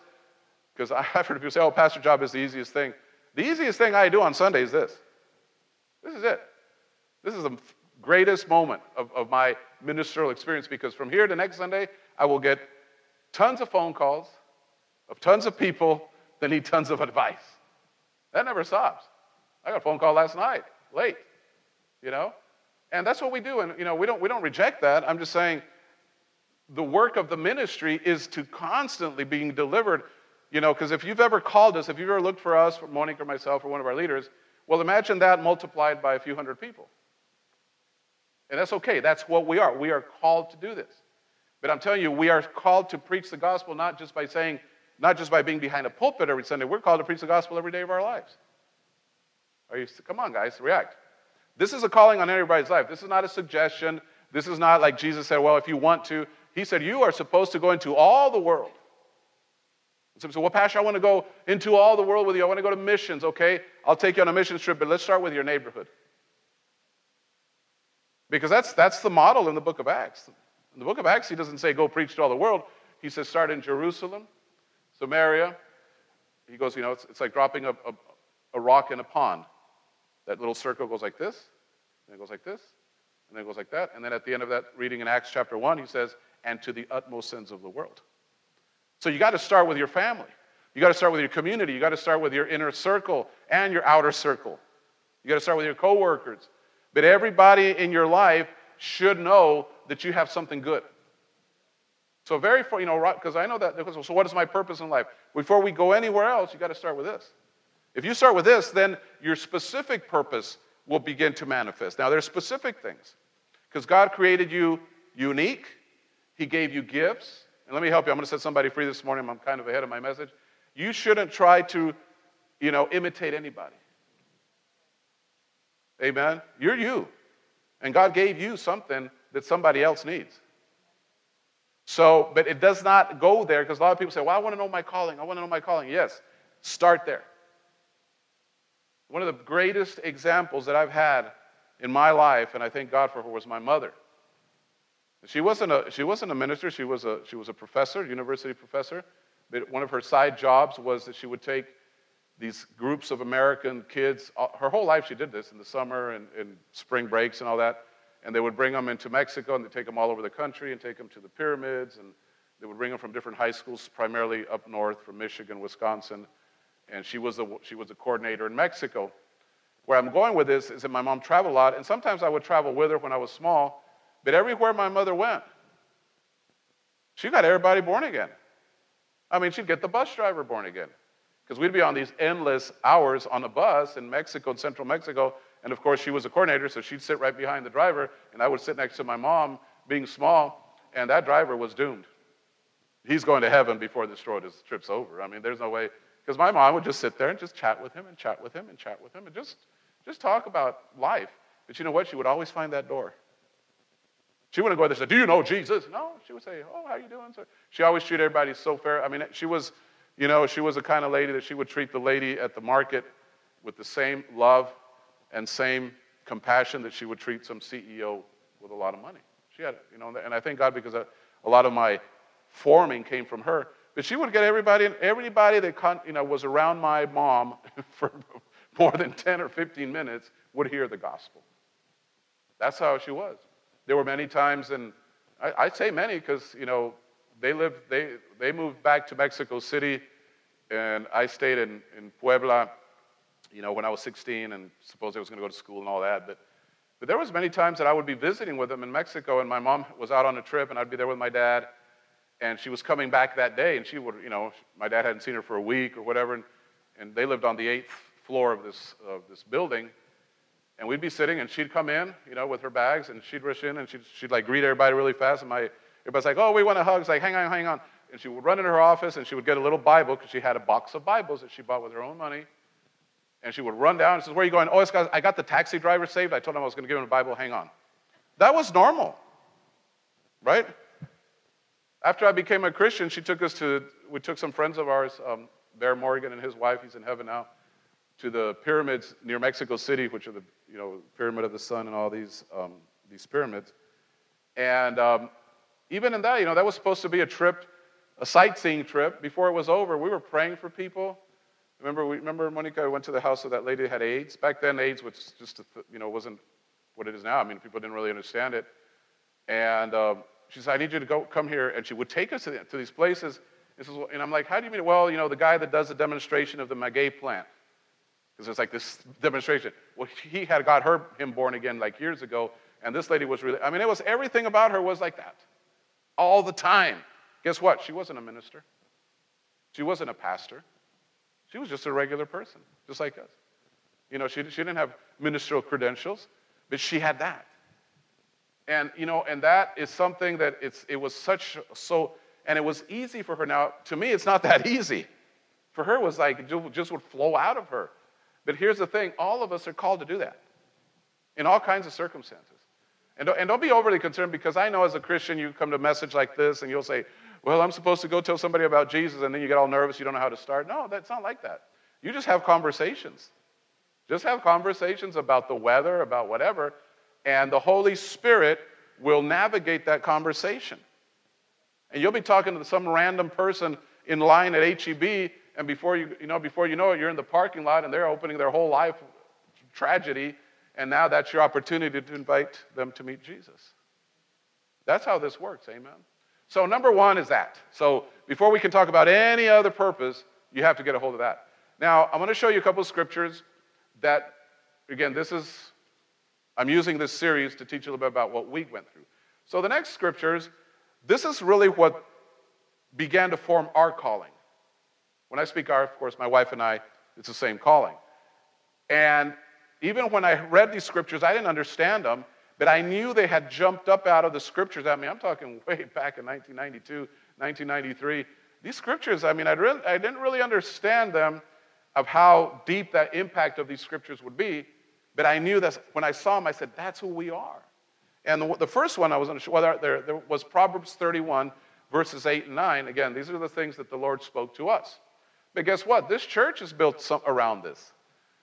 because I've heard people say, oh, pastor job is the easiest thing. The easiest thing I do on Sunday is this. This is it. This is the greatest moment of, of my ministerial experience because from here to next Sunday, I will get tons of phone calls of tons of people that need tons of advice. That never stops. I got a phone call last night, late, you know? And that's what we do. And, you know, we don't, we don't reject that. I'm just saying the work of the ministry is to constantly being delivered, you know, because if you've ever called us, if you've ever looked for us, for Monique or myself or one of our leaders, well, imagine that multiplied by a few hundred people. And that's okay. That's what we are. We are called to do this. But I'm telling you, we are called to preach the gospel not just by saying, not just by being behind a pulpit every Sunday. We're called to preach the gospel every day of our lives. Are you, come on, guys, react. This is a calling on everybody's life. This is not a suggestion. This is not like Jesus said, well, if you want to. He said, you are supposed to go into all the world. So, well, Pastor, I want to go into all the world with you. I want to go to missions. Okay, I'll take you on a mission trip, but let's start with your neighborhood. Because that's, that's the model in the book of Acts. In the book of Acts, he doesn't say go preach to all the world. He says start in Jerusalem, Samaria. He goes, you know, it's, it's like dropping a, a, a rock in a pond. That little circle goes like this, and it goes like this, and then it goes like that. And then at the end of that reading in Acts chapter 1, he says, and to the utmost ends of the world. So you got to start with your family. You got to start with your community. You got to start with your inner circle and your outer circle. You got to start with your coworkers. But everybody in your life should know that you have something good. So very, you know, because I know that. So what is my purpose in life? Before we go anywhere else, you got to start with this. If you start with this, then your specific purpose will begin to manifest. Now, there's specific things because God created you unique. He gave you gifts. And let me help you. I'm going to set somebody free this morning. I'm kind of ahead of my message. You shouldn't try to, you know, imitate anybody. Amen. You're you. And God gave you something that somebody else needs. So, but it does not go there because a lot of people say, well, I want to know my calling. I want to know my calling. Yes, start there. One of the greatest examples that I've had in my life, and I thank God for her, was my mother. She wasn't a, she wasn't a minister, she was a, she was a professor, university professor. But one of her side jobs was that she would take these groups of American kids. Uh, her whole life she did this in the summer and, and spring breaks and all that. And they would bring them into Mexico and they take them all over the country and take them to the pyramids. And they would bring them from different high schools, primarily up north from Michigan, Wisconsin. And she was, she was a coordinator in Mexico. Where I'm going with this is that my mom traveled a lot. And sometimes I would travel with her when I was small. But everywhere my mother went, she got everybody born again. I mean, she'd get the bus driver born again. Because we'd be on these endless hours on a bus in Mexico, in central Mexico. And of course, she was a coordinator, so she'd sit right behind the driver, and I would sit next to my mom, being small, and that driver was doomed. He's going to heaven before this trip's over. I mean, there's no way. Because my mom would just sit there and just chat with him and chat with him and chat with him and just, just talk about life. But you know what? She would always find that door. She wouldn't go there and say, Do you know Jesus? No, she would say, Oh, how are you doing, sir? She always treated everybody so fair. I mean, she was, you know, she was the kind of lady that she would treat the lady at the market with the same love and same compassion that she would treat some CEO with a lot of money. She had, you know, and I thank God because a, a lot of my forming came from her. But she would get everybody, everybody that you know, was around my mom for more than 10 or 15 minutes would hear the gospel. That's how she was. There were many times, and I, I say many because, you know, they lived, they, they moved back to Mexico City, and I stayed in, in Puebla, you know, when I was 16, and supposedly I was going to go to school and all that. But, but there was many times that I would be visiting with them in Mexico, and my mom was out on a trip, and I'd be there with my dad, and she was coming back that day, and she would, you know, my dad hadn't seen her for a week or whatever, and, and they lived on the eighth floor of this, of this building, and we'd be sitting, and she'd come in, you know, with her bags, and she'd rush in, and she'd, she'd like greet everybody really fast. And my everybody's like, "Oh, we want a hug." It's like, "Hang on, hang on." And she would run into her office, and she would get a little Bible because she had a box of Bibles that she bought with her own money. And she would run down and says, "Where are you going?" Oh, I got the taxi driver saved. I told him I was going to give him a Bible. Hang on. That was normal, right? After I became a Christian, she took us to. We took some friends of ours, um, Bear Morgan and his wife. He's in heaven now to the pyramids near Mexico City, which are the you know Pyramid of the Sun and all these um, these pyramids. And um, even in that, you know, that was supposed to be a trip, a sightseeing trip. Before it was over, we were praying for people. Remember, we, remember Monica went to the house of that lady that had AIDS. Back then, AIDS was just you know wasn't what it is now. I mean, people didn't really understand it. And um, she said, "I need you to go come here," and she would take us to, the, to these places. And, I'm like, "How do you mean?" Well, you know, the guy that does the demonstration of the maguey plant because it's like this demonstration. Well, he had got her him born again like years ago, and this lady was really. I mean, it was everything about her was like that, all the time. Guess what? She wasn't a minister. She wasn't a pastor. She was just a regular person, just like us. You know, she, she didn't have ministerial credentials, but she had that. And you know, and that is something that it's it was such so, and it was easy for her. Now, to me, it's not that easy. For her, it was like it just would flow out of her. But here's the thing all of us are called to do that in all kinds of circumstances. And don't, and don't be overly concerned because I know as a Christian, you come to a message like this and you'll say, Well, I'm supposed to go tell somebody about Jesus, and then you get all nervous, you don't know how to start. No, that's not like that. You just have conversations. Just have conversations about the weather, about whatever, and the Holy Spirit will navigate that conversation. And you'll be talking to some random person in line at HEB, and before you, you know, before you know it, you're in the parking lot and they're opening their whole life tragedy, and now that's your opportunity to invite them to meet Jesus. That's how this works, amen? So, number one is that. So, before we can talk about any other purpose, you have to get a hold of that. Now, I'm going to show you a couple of scriptures that, again, this is, I'm using this series to teach you a little bit about what we went through. So, the next scriptures, this is really what began to form our calling. When I speak our, of course, my wife and I, it's the same calling. And even when I read these scriptures, I didn't understand them, but I knew they had jumped up out of the scriptures at me. I'm talking way back in 1992, 1993. These scriptures, I mean, I, I didn't really understand them of how deep that impact of these scriptures would be, but I knew that when I saw them, I said, that's who we are. And the, the first one I was unsure, well, there, there was Proverbs 31, verses 8 and 9. Again, these are the things that the Lord spoke to us. But guess what? This church is built some, around this.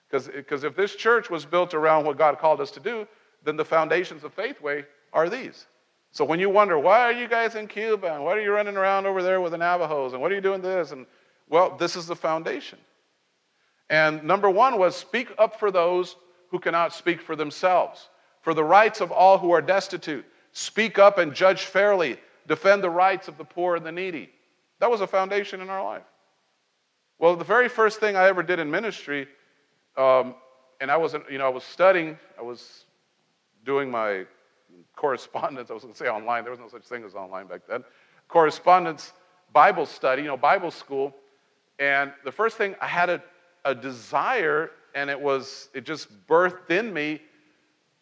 Because if this church was built around what God called us to do, then the foundations of Faithway are these. So when you wonder, why are you guys in Cuba? And why are you running around over there with the Navajos? And what are you doing this? And well, this is the foundation. And number one was speak up for those who cannot speak for themselves, for the rights of all who are destitute. Speak up and judge fairly. Defend the rights of the poor and the needy. That was a foundation in our life. Well, the very first thing I ever did in ministry, um, and I was, you know, I was studying, I was doing my correspondence. I was going to say online. There was no such thing as online back then. Correspondence, Bible study, you know, Bible school. And the first thing I had a, a desire, and it was, it just birthed in me.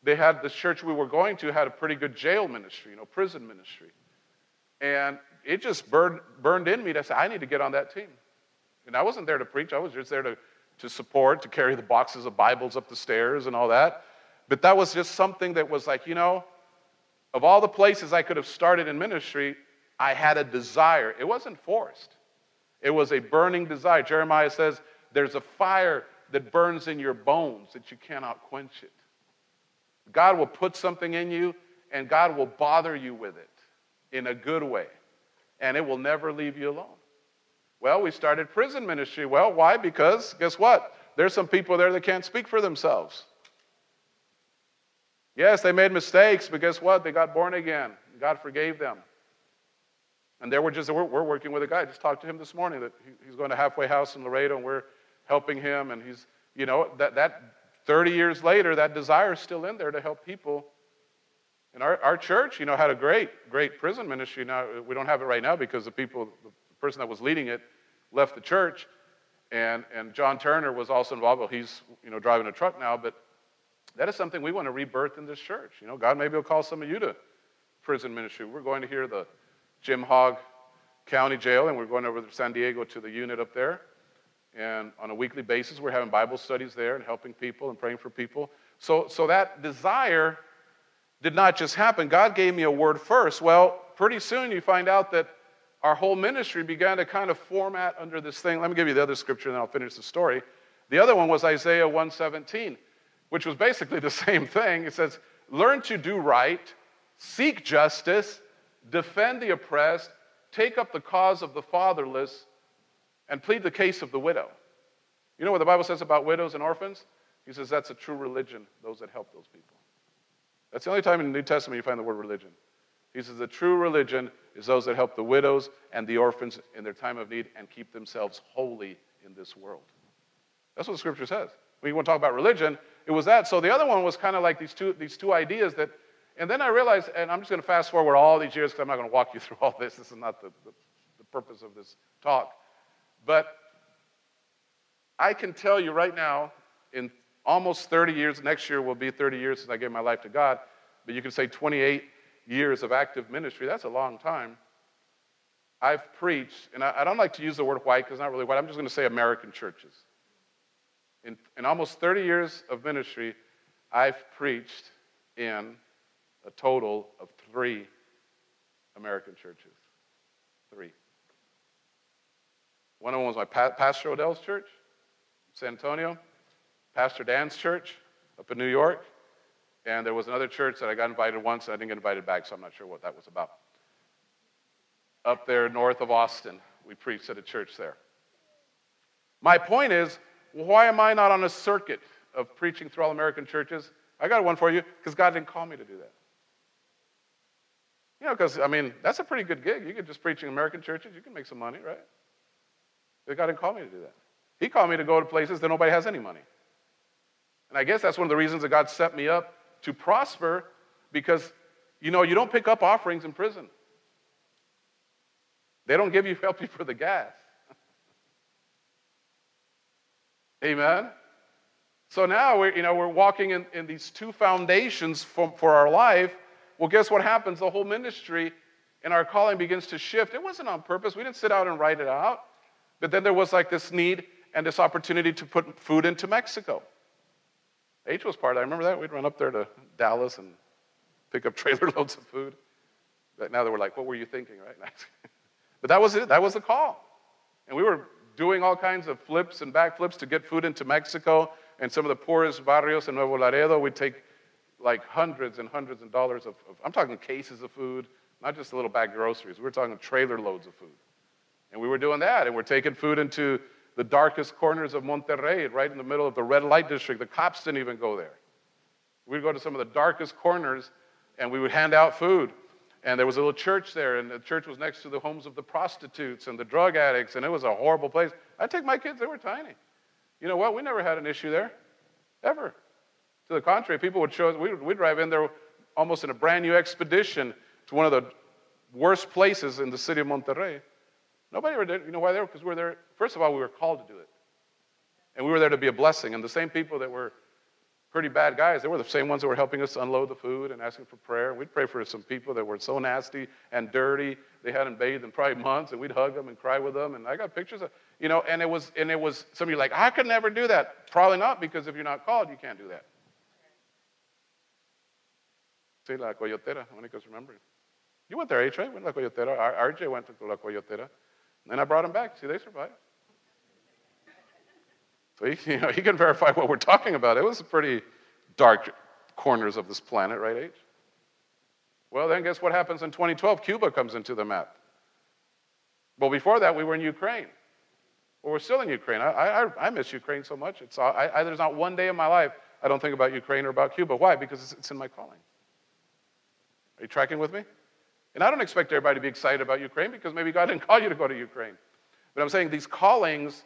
They had the church we were going to had a pretty good jail ministry, you know, prison ministry. And it just burned, burned in me to say, I need to get on that team. And I wasn't there to preach, I was just there to, to support, to carry the boxes of Bibles up the stairs and all that. But that was just something that was like, you know, of all the places I could have started in ministry, I had a desire. It wasn't forced, it was a burning desire. Jeremiah says, There's a fire that burns in your bones that you cannot quench it. God will put something in you, and God will bother you with it in a good way, and it will never leave you alone. Well, we started prison ministry. Well, why? Because guess what? There's some people there that can't speak for themselves. Yes, they made mistakes, but guess what? They got born again. God forgave them. And there we're just, we're, we're working with a guy. I just talked to him this morning that he, he's going to halfway house in Laredo and we're helping him. And he's, you know, that, that 30 years later, that desire is still in there to help people. And our, our church, you know, had a great, great prison ministry. Now, we don't have it right now because the people, person that was leading it left the church. And, and John Turner was also involved. Well, he's, you know, driving a truck now, but that is something we want to rebirth in this church. You know, God maybe will call some of you to prison ministry. We're going to hear the Jim Hogg County Jail, and we're going over to San Diego to the unit up there. And on a weekly basis, we're having Bible studies there and helping people and praying for people. So, so that desire did not just happen. God gave me a word first. Well, pretty soon you find out that our whole ministry began to kind of format under this thing. Let me give you the other scripture and then I'll finish the story. The other one was Isaiah 117, which was basically the same thing. It says, Learn to do right, seek justice, defend the oppressed, take up the cause of the fatherless, and plead the case of the widow. You know what the Bible says about widows and orphans? He says that's a true religion, those that help those people. That's the only time in the New Testament you find the word religion. He says the true religion is those that help the widows and the orphans in their time of need and keep themselves holy in this world. That's what the scripture says. When you want to talk about religion, it was that. So the other one was kind of like these two, these two ideas that, and then I realized, and I'm just going to fast forward all these years because I'm not going to walk you through all this. This is not the, the, the purpose of this talk. But I can tell you right now, in almost 30 years, next year will be 30 years since I gave my life to God, but you can say 28 years of active ministry, that's a long time. I've preached, and I, I don't like to use the word white because it's not really white, I'm just going to say American churches. In, in almost 30 years of ministry, I've preached in a total of three American churches. Three. One of them was my pa- Pastor Odell's church, San Antonio, Pastor Dan's church up in New York, and there was another church that I got invited once, and I didn't get invited back, so I'm not sure what that was about. Up there north of Austin, we preached at a church there. My point is, why am I not on a circuit of preaching through all American churches? I got one for you, because God didn't call me to do that. You know, because, I mean, that's a pretty good gig. You could just preach in American churches, you can make some money, right? But God didn't call me to do that. He called me to go to places that nobody has any money. And I guess that's one of the reasons that God set me up to prosper because, you know, you don't pick up offerings in prison. They don't give you help you for the gas. Amen. So now we're, you know, we're walking in, in these two foundations for, for our life. Well, guess what happens? The whole ministry and our calling begins to shift. It wasn't on purpose. We didn't sit out and write it out. But then there was like this need and this opportunity to put food into Mexico. H was part. I remember that. We'd run up there to Dallas and pick up trailer loads of food. But now they were like, what were you thinking, right? but that was it. That was the call. And we were doing all kinds of flips and backflips to get food into Mexico. And some of the poorest barrios in Nuevo Laredo, we'd take like hundreds and hundreds of dollars of, of I'm talking cases of food, not just a little bag of groceries. We were talking trailer loads of food. And we were doing that. And we're taking food into the darkest corners of Monterrey, right in the middle of the red light district. The cops didn't even go there. We'd go to some of the darkest corners and we would hand out food. And there was a little church there, and the church was next to the homes of the prostitutes and the drug addicts, and it was a horrible place. I'd take my kids, they were tiny. You know what? We never had an issue there, ever. To the contrary, people would show us, we'd, we'd drive in there almost in a brand new expedition to one of the worst places in the city of Monterrey. Nobody ever did. You know why they were? Because we were there. First of all, we were called to do it. And we were there to be a blessing. And the same people that were pretty bad guys, they were the same ones that were helping us unload the food and asking for prayer. We'd pray for some people that were so nasty and dirty. They hadn't bathed in probably months, and we'd hug them and cry with them. And I got pictures of, you know, and it was, and it was, some of you like, I could never do that. Probably not, because if you're not called, you can't do that. Sí, la coyotera, Monica's remembering. You went there, H, right? Went to la coyotera. RJ went to la coyotera. And I brought him back. See, they survived. So he, you know, he can verify what we're talking about. It was pretty dark corners of this planet, right, H? Well, then guess what happens in 2012? Cuba comes into the map. Well, before that, we were in Ukraine. Well, we're still in Ukraine. I, I, I miss Ukraine so much. It's, I, I, there's not one day in my life I don't think about Ukraine or about Cuba. Why? Because it's, it's in my calling. Are you tracking with me? And I don't expect everybody to be excited about Ukraine because maybe God didn't call you to go to Ukraine. But I'm saying these callings,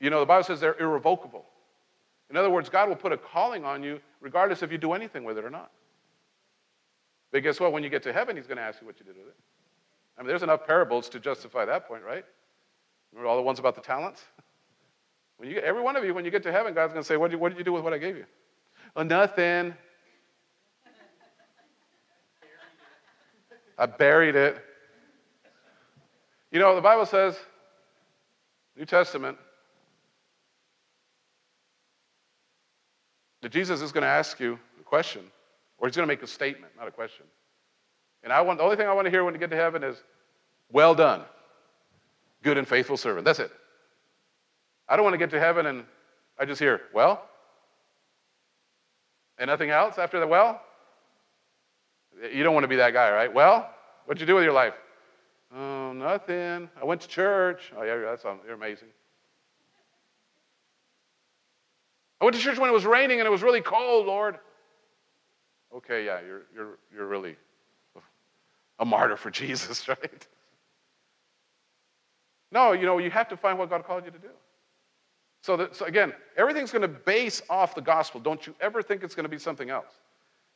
you know, the Bible says they're irrevocable. In other words, God will put a calling on you regardless if you do anything with it or not. But guess what? When you get to heaven, He's going to ask you what you did with it. I mean, there's enough parables to justify that point, right? Remember all the ones about the talents? When you, every one of you, when you get to heaven, God's going to say, what did, you, what did you do with what I gave you? Oh, nothing. I buried it. You know, the Bible says, New Testament, that Jesus is going to ask you a question, or he's going to make a statement, not a question. And I want the only thing I want to hear when you get to heaven is, well done, good and faithful servant. That's it. I don't want to get to heaven and I just hear, well, and nothing else after the well. You don't want to be that guy, right? Well, what'd you do with your life? Oh, nothing. I went to church. Oh, yeah, that's um, you're amazing. I went to church when it was raining and it was really cold, Lord. Okay, yeah, you're, you're, you're really a martyr for Jesus, right? No, you know, you have to find what God called you to do. So, that, so again, everything's going to base off the gospel. Don't you ever think it's going to be something else.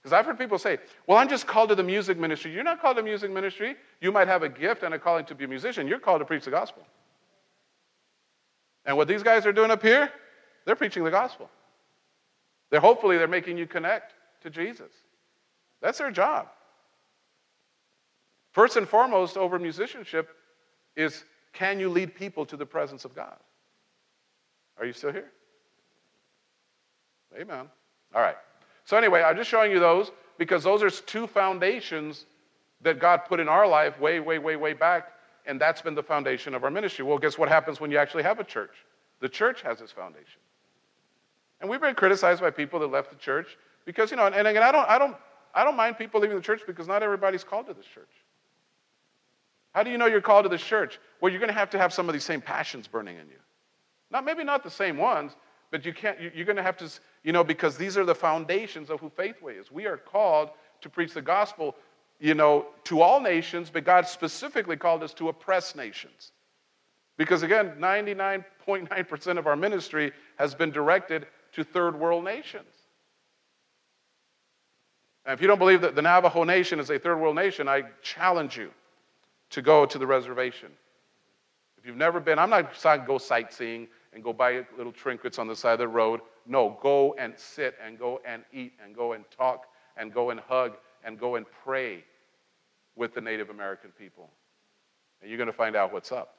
Because I've heard people say, well, I'm just called to the music ministry. You're not called to music ministry. You might have a gift and a calling to be a musician. You're called to preach the gospel. And what these guys are doing up here, they're preaching the gospel. They're hopefully they're making you connect to Jesus. That's their job. First and foremost over musicianship is can you lead people to the presence of God? Are you still here? Amen. All right. So, anyway, I'm just showing you those because those are two foundations that God put in our life way, way, way, way back, and that's been the foundation of our ministry. Well, guess what happens when you actually have a church? The church has its foundation. And we've been criticized by people that left the church because, you know, and again, I don't, I don't, I don't mind people leaving the church because not everybody's called to this church. How do you know you're called to this church? Well, you're going to have to have some of these same passions burning in you. Not maybe not the same ones, but you can't, you're going to have to, you know, because these are the foundations of who Faithway is. We are called to preach the gospel, you know, to all nations, but God specifically called us to oppress nations. Because again, 99.9% of our ministry has been directed to third world nations. And if you don't believe that the Navajo nation is a third world nation, I challenge you to go to the reservation. If you've never been, I'm not saying go sightseeing and go buy little trinkets on the side of the road. No, go and sit and go and eat and go and talk and go and hug and go and pray with the Native American people. And you're going to find out what's up.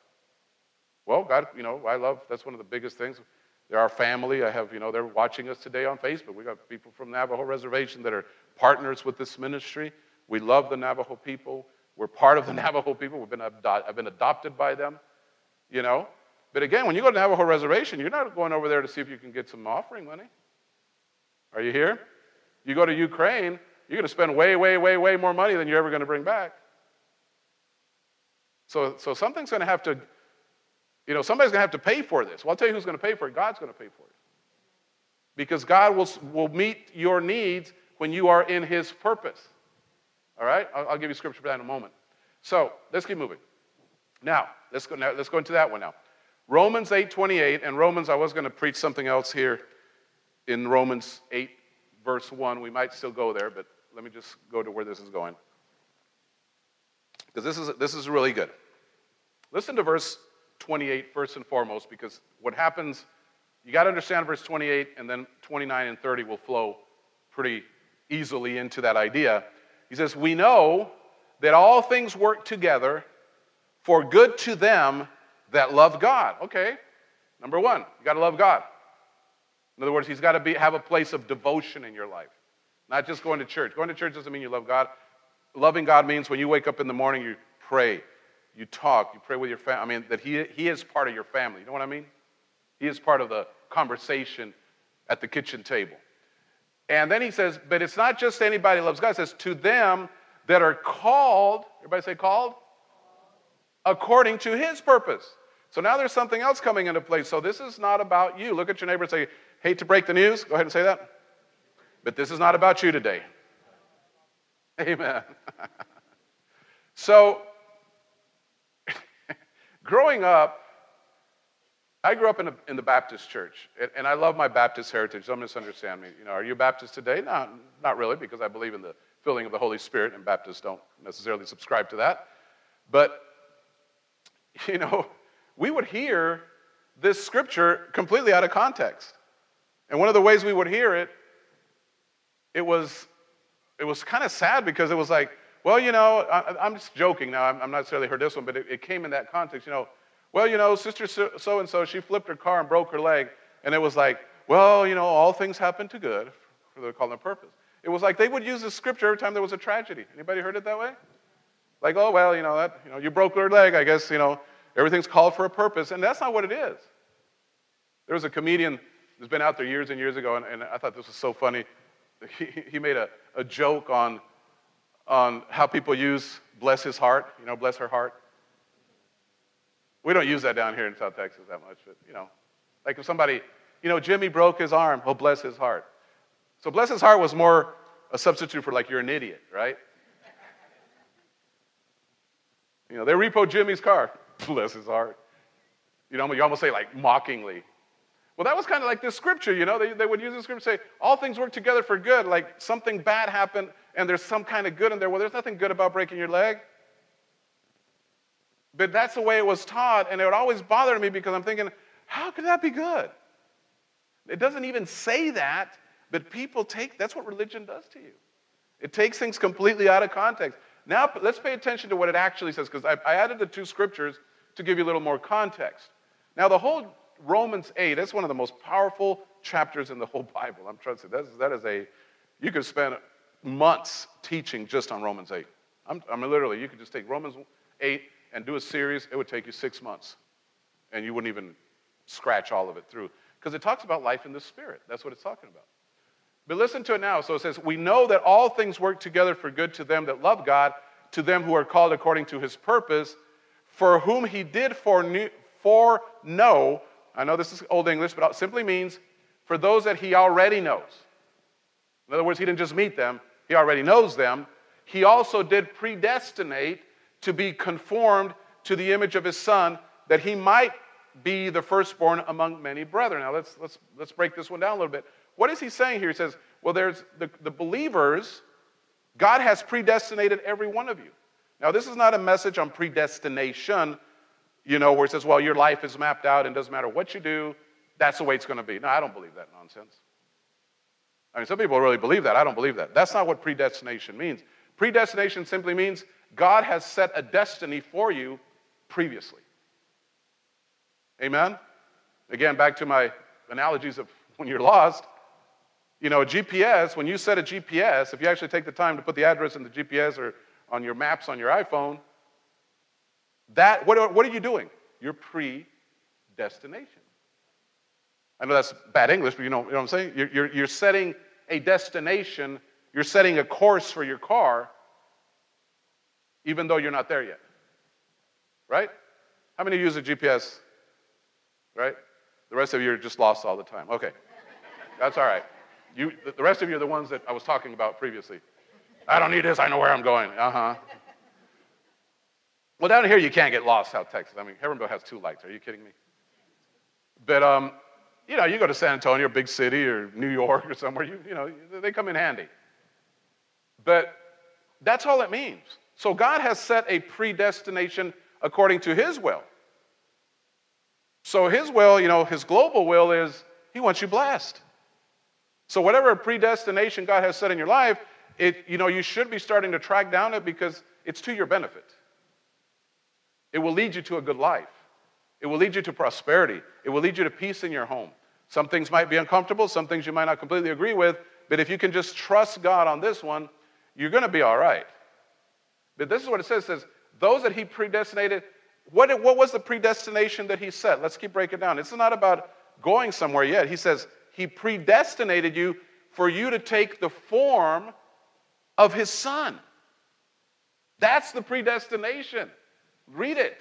Well, God, you know, I love, that's one of the biggest things. They're our family. I have, you know, they're watching us today on Facebook. We got people from Navajo Reservation that are partners with this ministry. We love the Navajo people. We're part of the Navajo people. We've been, I've been adopted by them, you know. But again, when you go to Navajo Reservation, you're not going over there to see if you can get some offering money. Are you here? You go to Ukraine, you're going to spend way, way, way, way more money than you're ever going to bring back. So, so something's going to have to, you know, somebody's going to have to pay for this. Well, I'll tell you who's going to pay for it. God's going to pay for it. Because God will, will meet your needs when you are in His purpose. All right? I'll, I'll give you scripture for that in a moment. So let's keep moving. Now, let's go, now, let's go into that one now. Romans 8:28 and Romans, I was going to preach something else here in Romans 8, verse 1. We might still go there, but let me just go to where this is going. Because this is, this is really good. Listen to verse 28 first and foremost, because what happens, you got to understand verse 28, and then 29 and 30 will flow pretty easily into that idea. He says, We know that all things work together for good to them that love God. Okay, number one, you got to love God. In other words, He's got to be, have a place of devotion in your life, not just going to church. Going to church doesn't mean you love God. Loving God means when you wake up in the morning, you pray, you talk, you pray with your family. I mean, that he, he is part of your family. You know what I mean? He is part of the conversation at the kitchen table. And then he says, but it's not just anybody loves God. It says, to them that are called, everybody say called? According to his purpose. So now there's something else coming into place. So this is not about you. Look at your neighbor and say, hate to break the news. Go ahead and say that. But this is not about you today. Amen. so, growing up, I grew up in, a, in the Baptist church, and, and, I love my Baptist heritage. Don't misunderstand me. You know, are you a Baptist today? No, not really, because I believe in the filling of the Holy Spirit, and Baptists don't necessarily subscribe to that. But, you know, we would hear this scripture completely out of context. And one of the ways we would hear it, it was, it was kind of sad because it was like, well, you know, I, am just joking now. I'm, I'm, not necessarily heard this one, but it, it came in that context. You know, well, you know, sister so and so, she flipped her car and broke her leg. And it was like, well, you know, all things happen to good for the call and purpose. It was like they would use the scripture every time there was a tragedy. Anybody heard it that way? Like, oh, well, you know, that, you know, you broke your leg. I guess, you know, everything's called for a purpose. And that's not what it is. There was a comedian who's been out there years and years ago, and, and I thought this was so funny. He, he made a, a joke on, on how people use bless his heart, you know, bless her heart. We don't use that down here in South Texas that much, but you know, like if somebody, you know, Jimmy broke his arm, oh, bless his heart. So bless his heart was more a substitute for like you're an idiot, right? You know, they repo Jimmy's car, bless his heart. You know, you almost say like mockingly. Well, that was kind of like this scripture, you know, they, they would use the scripture say, all things work together for good, like something bad happened and there's some kind of good in there. Well, there's nothing good about breaking your leg. But that's the way it was taught, and it would always bother me because I'm thinking, how could that be good? It doesn't even say that, but people take that's what religion does to you. It takes things completely out of context. Now, let's pay attention to what it actually says, because I, I added the two scriptures to give you a little more context. Now, the whole Romans 8, that's one of the most powerful chapters in the whole Bible. I'm trying to say that is, that is a, you could spend months teaching just on Romans 8. I'm, I'm literally, you could just take Romans 8 and do a series, it would take you six months. And you wouldn't even scratch all of it through. Because it talks about life in the Spirit. That's what it's talking about. But listen to it now. So it says, We know that all things work together for good to them that love God, to them who are called according to his purpose, for whom he did foreknow. I know this is Old English, but it simply means for those that he already knows. In other words, he didn't just meet them, he already knows them. He also did predestinate to be conformed to the image of his son, that he might be the firstborn among many brethren. Now let's, let's, let's break this one down a little bit. What is he saying here? He says, well, there's the, the believers, God has predestinated every one of you. Now, this is not a message on predestination, you know, where it says, well, your life is mapped out and doesn't matter what you do, that's the way it's going to be. No, I don't believe that nonsense. I mean, some people really believe that. I don't believe that. That's not what predestination means. Predestination simply means God has set a destiny for you previously. Amen? Again, back to my analogies of when you're lost. You know, a GPS, when you set a GPS, if you actually take the time to put the address in the GPS or on your maps on your iPhone, that, what, are, what are you doing? You're predestination. I know that's bad English, but you know, you know what I'm saying? You're, you're, you're setting a destination, you're setting a course for your car, even though you're not there yet. Right? How many use a GPS? Right? The rest of you are just lost all the time. Okay. That's all right. You, the rest of you are the ones that I was talking about previously. I don't need this. I know where I'm going. Uh huh. Well, down here you can't get lost, South Texas. I mean, Hebbronville has two lights. Are you kidding me? But um, you know, you go to San Antonio, big city, or New York, or somewhere. You, you know, they come in handy. But that's all it means. So God has set a predestination according to His will. So His will, you know, His global will is He wants you blessed. So whatever predestination God has set in your life, it, you know, you should be starting to track down it because it's to your benefit. It will lead you to a good life. It will lead you to prosperity. It will lead you to peace in your home. Some things might be uncomfortable, some things you might not completely agree with, but if you can just trust God on this one, you're going to be all right. But this is what it says: it says those that He predestinated. What, what was the predestination that He set? Let's keep breaking down. It's not about going somewhere yet. He says He predestinated you for you to take the form of His Son. That's the predestination. Read it.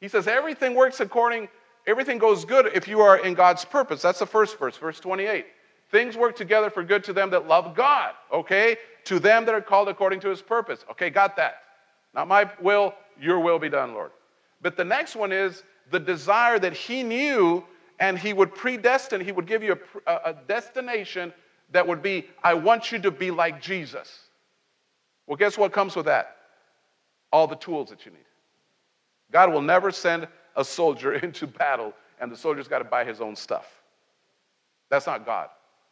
He says everything works according, everything goes good if you are in God's purpose. That's the first verse, verse 28. Things work together for good to them that love God, okay? To them that are called according to his purpose. Okay, got that. Not my will, your will be done, Lord. But the next one is the desire that he knew and he would predestine, he would give you a, a, destination that would be, I want you to be like Jesus. Well, guess what comes with that? All the tools that you need. God will never send a soldier into battle and the soldier's got to buy his own stuff. That's not God.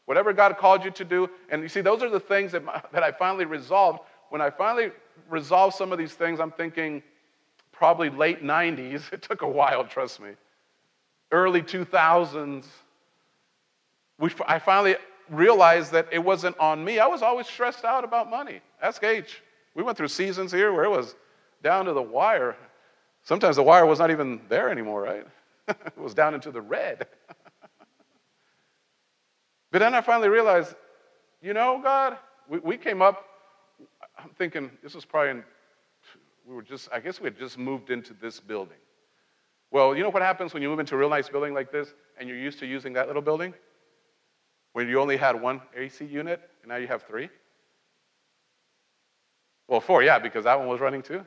Whatever God called you to do, and you see, those are the things that, my, that I finally resolved. When I finally resolved some of these things, I'm thinking probably late 90s. It took a while, trust me. Early 2000s. We, I finally realized that it wasn't on me. I was always stressed out about money. Ask H. We went through seasons here where it was down to the wire. Sometimes the wire was not even there anymore, right? it was down into the red. but then I finally realized, you know, God, we, we came up, I'm thinking this was probably in, we were just, I guess we had just moved into this building. Well, you know what happens when you move into a real nice building like this and you're used to using that little building? When you only had one AC unit and now you have three? Well, four, yeah, because that one was running too.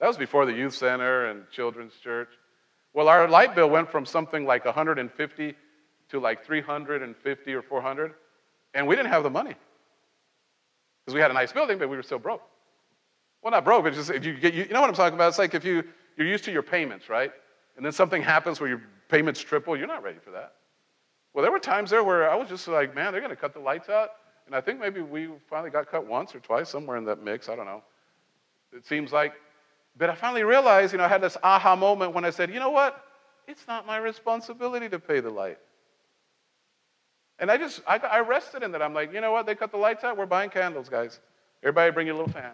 That was before the youth center and children's church. Well, our light bill went from something like 150 to like 350 or 400, and we didn't have the money because we had a nice building, but we were still broke. Well, not broke, but just you you know what I'm talking about? It's like if you you're used to your payments, right? And then something happens where your payments triple, you're not ready for that. Well, there were times there where I was just like, man, they're going to cut the lights out. And I think maybe we finally got cut once or twice, somewhere in that mix. I don't know. It seems like but I finally realized, you know, I had this aha moment when I said, you know what? It's not my responsibility to pay the light. And I just, I, I rested in that. I'm like, you know what? They cut the lights out. We're buying candles, guys. Everybody bring your little fan.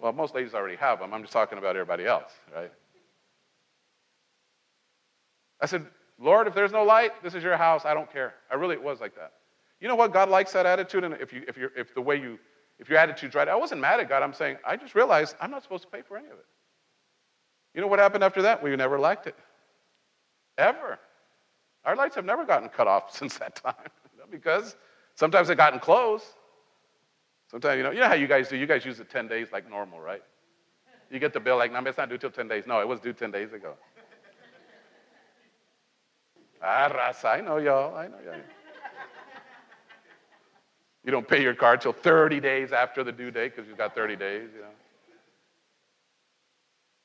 Well, most ladies already have them. I'm just talking about everybody else, right? I said, Lord, if there's no light, this is your house. I don't care. I really, it was like that. You know what? God likes that attitude. And if, you, if, you're, if the way you if your attitude's right, I wasn't mad at God. I'm saying, I just realized I'm not supposed to pay for any of it. You know what happened after that? We never liked it. Ever. Our lights have never gotten cut off since that time because sometimes they've gotten close. Sometimes, you know, you know how you guys do. You guys use it 10 days like normal, right? You get the bill like, no, it's not due till 10 days. No, it was due 10 days ago. ah, I know y'all. I know y'all. You don't pay your card till 30 days after the due date because you've got 30 days, you know.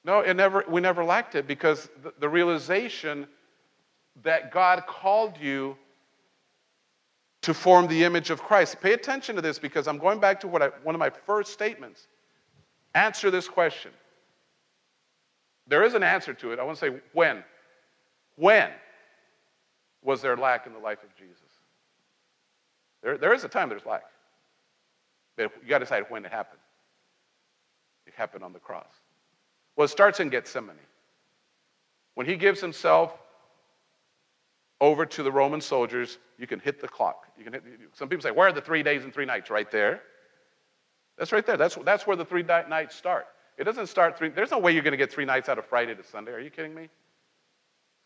No, it never, we never lacked it because the, the realization that God called you to form the image of Christ. Pay attention to this because I'm going back to what I, one of my first statements. Answer this question. There is an answer to it. I want to say when. When was there lack in the life of Jesus? There, there is a time there's lack. But you got to decide when it happened. It happened on the cross. Well, it starts in Gethsemane. When he gives himself over to the Roman soldiers, you can hit the clock. You can hit, some people say, Where are the three days and three nights? Right there. That's right there. That's, that's where the three nights start. It doesn't start three, there's no way you're going to get three nights out of Friday to Sunday. Are you kidding me?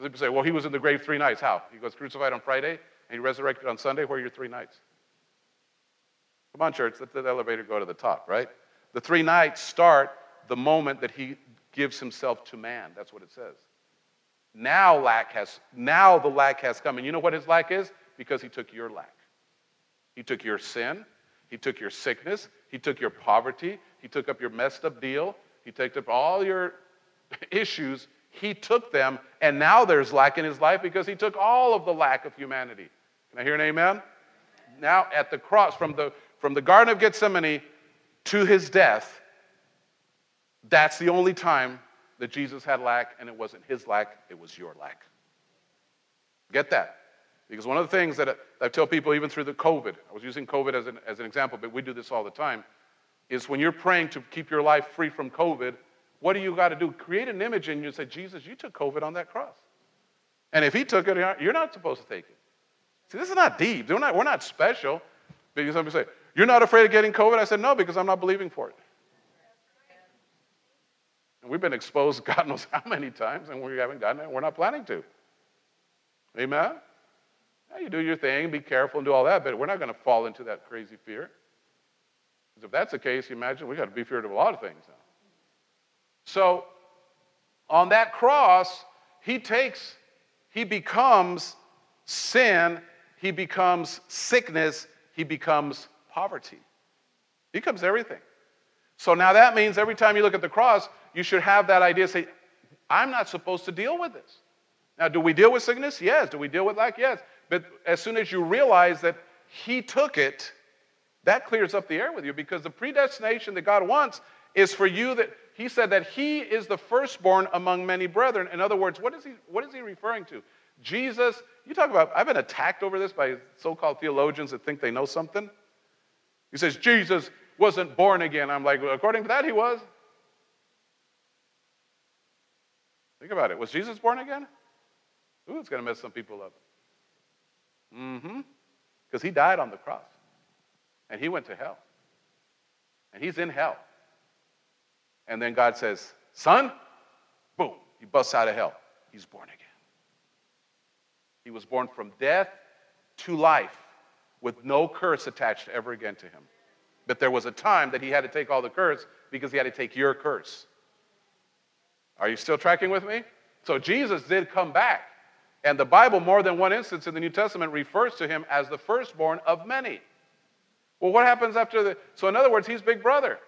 People say, Well, he was in the grave three nights. How? He was crucified on Friday and he resurrected on Sunday. Where are your three nights? Come on, church, let the elevator go to the top, right? The three nights start the moment that he gives himself to man. That's what it says. Now lack has now the lack has come. And you know what his lack is? Because he took your lack. He took your sin, he took your sickness, he took your poverty, he took up your messed up deal, he took up all your issues, he took them, and now there's lack in his life because he took all of the lack of humanity. Can I hear an amen? Now at the cross, from the from the Garden of Gethsemane to his death, that's the only time that Jesus had lack, and it wasn't his lack, it was your lack. Get that? Because one of the things that I tell people, even through the COVID, I was using COVID as an, as an example, but we do this all the time, is when you're praying to keep your life free from COVID, what do you got to do? Create an image and you say, Jesus, you took COVID on that cross. And if he took it, you're not supposed to take it. See, this is not deep. We're not, we're not special. Because somebody say, You're not afraid of getting COVID? I said, No, because I'm not believing for it. And we've been exposed God knows how many times, and we haven't gotten it. We're not planning to. Amen? Now you do your thing, be careful, and do all that, but we're not going to fall into that crazy fear. Because if that's the case, you imagine we got to be feared of a lot of things now. So, on that cross, he takes, he becomes sin, he becomes sickness, he becomes poverty. He becomes everything. So now that means every time you look at the cross, you should have that idea say, I'm not supposed to deal with this. Now, do we deal with sickness? Yes. Do we deal with lack? Yes. But as soon as you realize that He took it, that clears up the air with you because the predestination that God wants is for you that He said that He is the firstborn among many brethren. In other words, what is He, what is he referring to? Jesus, you talk about, I've been attacked over this by so called theologians that think they know something. He says, Jesus wasn't born again. I'm like, well, according to that, he was. Think about it. Was Jesus born again? Ooh, it's going to mess some people up. Mm hmm. Because he died on the cross and he went to hell. And he's in hell. And then God says, Son, boom, he busts out of hell. He's born again. He was born from death to life with no curse attached ever again to him. But there was a time that he had to take all the curse because he had to take your curse. Are you still tracking with me? So Jesus did come back. And the Bible, more than one instance in the New Testament, refers to him as the firstborn of many. Well, what happens after the. So, in other words, he's big brother.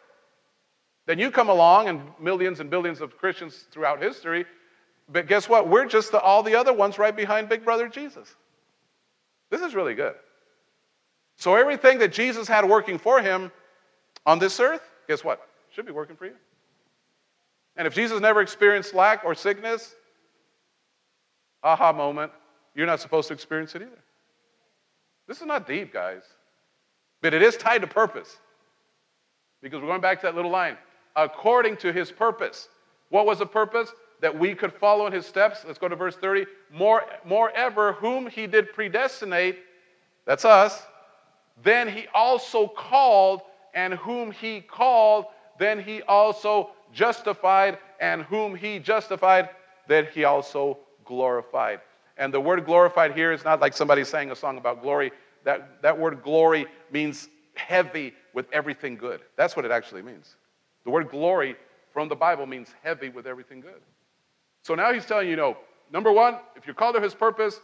Then you come along, and millions and billions of Christians throughout history, but guess what? We're just the, all the other ones right behind big brother Jesus. This is really good. So, everything that Jesus had working for him on this earth, guess what? Should be working for you. And if Jesus never experienced lack or sickness, aha moment, you're not supposed to experience it either. This is not deep, guys, but it is tied to purpose. Because we're going back to that little line according to his purpose. What was the purpose? That we could follow in his steps. Let's go to verse 30. More, moreover, whom he did predestinate, that's us, then he also called, and whom he called, then he also justified, and whom he justified, that he also glorified. And the word glorified here is not like somebody sang a song about glory. That, that word glory means heavy with everything good. That's what it actually means. The word glory from the Bible means heavy with everything good. So now he's telling you, you know, number one, if you're called to his purpose,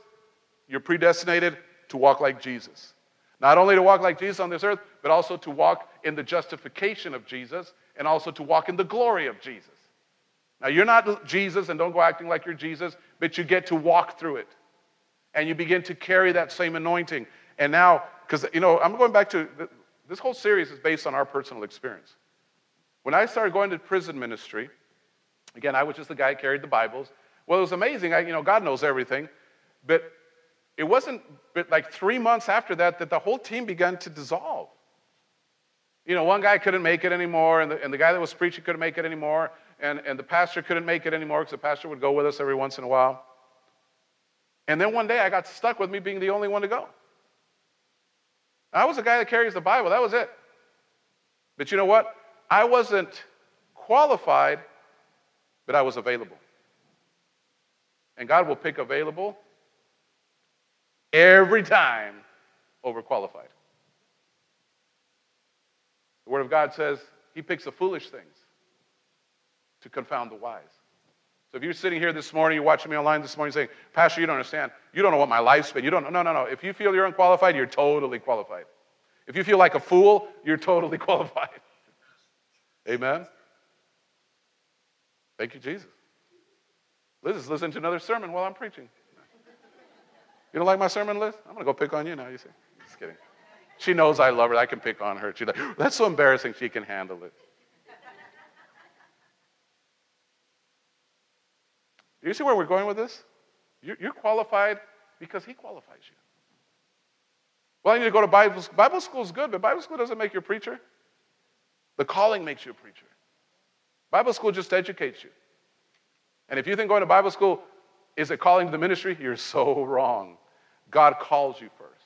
you're predestinated to walk like Jesus. Not only to walk like Jesus on this earth, but also to walk in the justification of Jesus and also to walk in the glory of Jesus. Now, you're not Jesus and don't go acting like you're Jesus, but you get to walk through it. And you begin to carry that same anointing. And now, because, you know, I'm going back to this whole series is based on our personal experience. When I started going to prison ministry, again, I was just the guy who carried the Bibles. Well, it was amazing. I, you know, God knows everything. But it wasn't but like three months after that that the whole team began to dissolve. You know, one guy couldn't make it anymore, and the, and the guy that was preaching couldn't make it anymore, and, and the pastor couldn't make it anymore because the pastor would go with us every once in a while. And then one day I got stuck with me being the only one to go. I was the guy that carries the Bible, that was it. But you know what? I wasn't qualified, but I was available. And God will pick available every time overqualified. The Word of God says He picks the foolish things to confound the wise. So if you're sitting here this morning, you're watching me online this morning saying, Pastor, you don't understand. You don't know what my life's been. You don't know." No, no, no. If you feel you're unqualified, you're totally qualified. If you feel like a fool, you're totally qualified. Amen? Thank you, Jesus. Liz listen to another sermon while I'm preaching. You don't like my sermon, Liz? I'm going to go pick on you now, you see. She knows I love her. I can pick on her. She's like, that's so embarrassing. She can handle it. You see where we're going with this? You're qualified because he qualifies you. Well, I need to go to Bible school. Bible school is good, but Bible school doesn't make you a preacher. The calling makes you a preacher. Bible school just educates you. And if you think going to Bible school is a calling to the ministry, you're so wrong. God calls you first.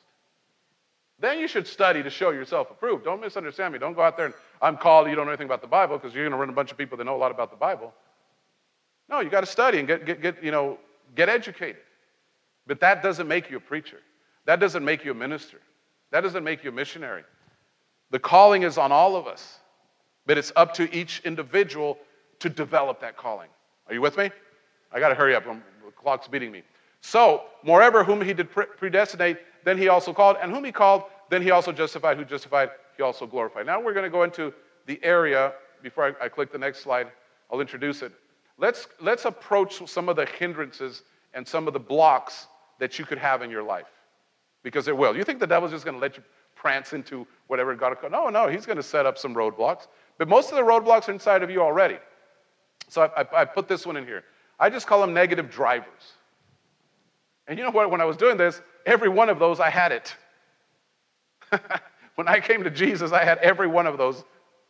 Then you should study to show yourself approved. Don't misunderstand me. Don't go out there and I'm called, you don't know anything about the Bible because you're going to run a bunch of people that know a lot about the Bible. No, you got to study and get, get, get, you know, get educated. But that doesn't make you a preacher. That doesn't make you a minister. That doesn't make you a missionary. The calling is on all of us, but it's up to each individual to develop that calling. Are you with me? I got to hurry up. I'm, the clock's beating me. So, moreover, whom he did predestinate, then he also called, and whom he called, then he also justified. Who justified, he also glorified. Now we're going to go into the area. Before I, I click the next slide, I'll introduce it. Let's, let's approach some of the hindrances and some of the blocks that you could have in your life. Because it will. You think the devil's just going to let you prance into whatever God. Called? No, no, he's going to set up some roadblocks. But most of the roadblocks are inside of you already. So I, I, I put this one in here. I just call them negative drivers. And you know what? When I was doing this, every one of those, I had it. when I came to Jesus, I had every one of those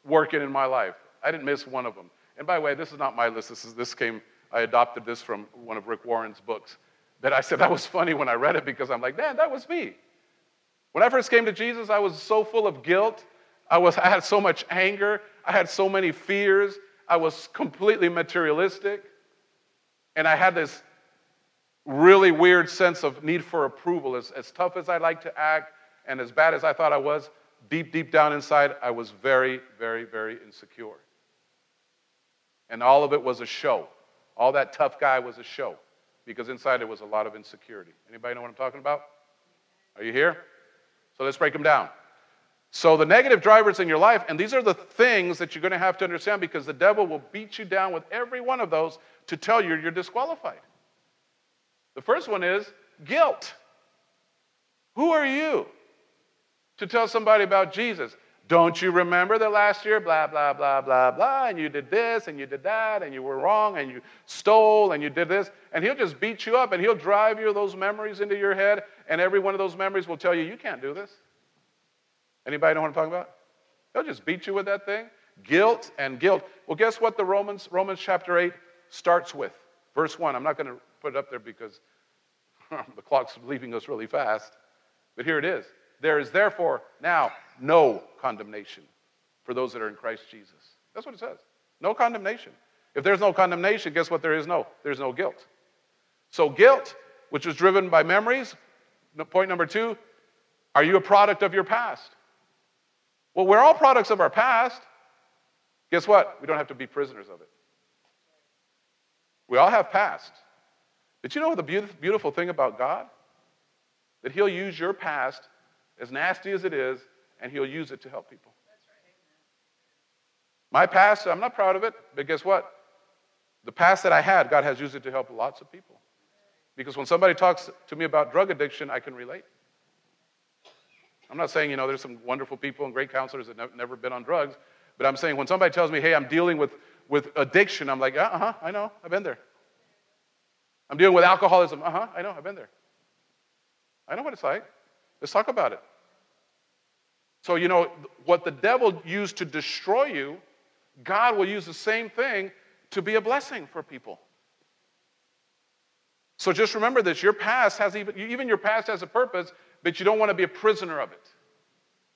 working in my life. I didn't miss one of them. And by the way, this is not my list. This, is, this came, I adopted this from one of Rick Warren's books. That I said that was funny when I read it because I'm like, man, that was me. When I first came to Jesus, I was so full of guilt. I, was, I had so much anger. I had so many fears. I was completely materialistic. And I had this really weird sense of need for approval. As, as tough as I like to act and as bad as I thought I was, deep, deep down inside, I was very, very, very insecure. And all of it was a show. All that tough guy was a show because inside there was a lot of insecurity. Anybody know what I'm talking about? Are you here? So let's break them down. So the negative drivers in your life, and these are the things that you're going to have to understand because the devil will beat you down with every one of those to tell you you're disqualified. The first one is guilt. Who are you to tell somebody about Jesus? Don't you remember that last year, blah, blah, blah, blah, blah, and you did this and you did that and you were wrong and you stole and you did this? And he'll just beat you up and he'll drive you those memories into your head, and every one of those memories will tell you, you can't do this. Anybody know what I'm talking about? He'll just beat you with that thing. Guilt and guilt. Well, guess what the Romans, Romans chapter 8 starts with? Verse 1. I'm not going to put it up there because the clock's leaving us really fast. But here it is. There is therefore now no condemnation for those that are in Christ Jesus. That's what it says. No condemnation. If there's no condemnation, guess what there is no? There's no guilt. So, guilt, which was driven by memories, point number two, are you a product of your past? Well, we're all products of our past. Guess what? We don't have to be prisoners of it. We all have past. But you know the beautiful thing about God? That He'll use your past as nasty as it is, and He'll use it to help people. My past, I'm not proud of it, but guess what? The past that I had, God has used it to help lots of people. Because when somebody talks to me about drug addiction, I can relate. I'm not saying, you know, there's some wonderful people and great counselors that have never been on drugs, but I'm saying when somebody tells me, hey, I'm dealing with, with addiction, I'm like, uh huh, I know, I've been there. I'm dealing with alcoholism, uh huh, I know, I've been there. I know what it's like. Let's talk about it. So, you know, what the devil used to destroy you, God will use the same thing to be a blessing for people. So just remember this your past has even, even your past has a purpose, but you don't want to be a prisoner of it.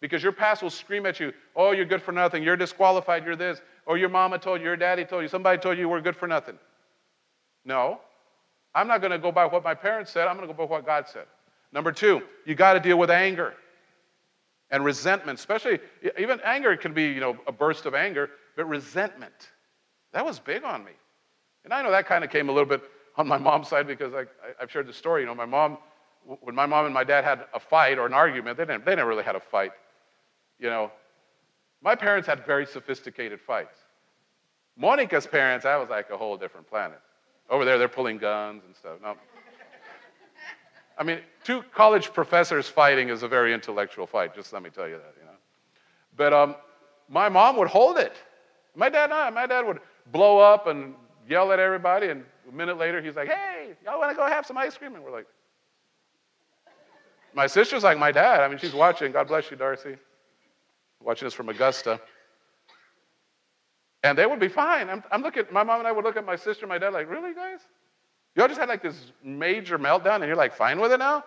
Because your past will scream at you, oh, you're good for nothing, you're disqualified, you're this, or your mama told you, your daddy told you, somebody told you you were good for nothing. No, I'm not going to go by what my parents said, I'm going to go by what God said. Number two, you got to deal with anger and resentment, especially even anger can be, you know, a burst of anger, but resentment. That was big on me. And I know that kind of came a little bit on my mom's side because I, have shared the story. You know, my mom, when my mom and my dad had a fight or an argument, they didn't, they never really had a fight. You know, my parents had very sophisticated fights. Monica's parents, that was like a whole different planet. Over there, they're pulling guns and stuff. No. I mean, two college professors fighting is a very intellectual fight, just let me tell you that, you know. But um, my mom would hold it. My dad, not. my dad would blow up and yell at everybody, and a minute later, he's like, hey, y'all want to go have some ice cream? And we're like, my sister's like my dad. I mean, she's watching. God bless you, Darcy. Watching us from Augusta. And they would be fine. I'm, I'm looking, my mom and I would look at my sister and my dad like, really, guys? Y'all just had like this major meltdown and you're like fine with it now?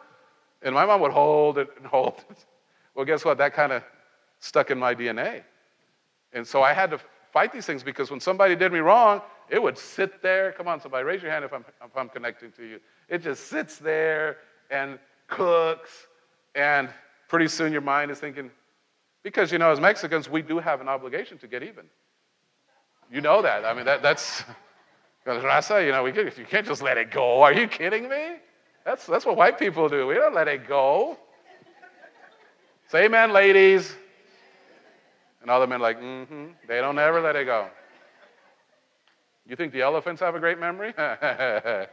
And my mom would hold it and hold it. Well, guess what? That kind of stuck in my DNA. And so I had to fight these things because when somebody did me wrong, it would sit there. Come on, somebody, raise your hand if I'm, if I'm connecting to you. It just sits there and cooks, and pretty soon your mind is thinking, because you know, as Mexicans, we do have an obligation to get even. You know that. I mean, that, that's, Raza, you know, we, you can't just let it go. Are you kidding me? That's, that's what white people do. We don't let it go. Say amen, ladies. And all the men like, mm-hmm. They don't ever let it go. You think the elephants have a great memory?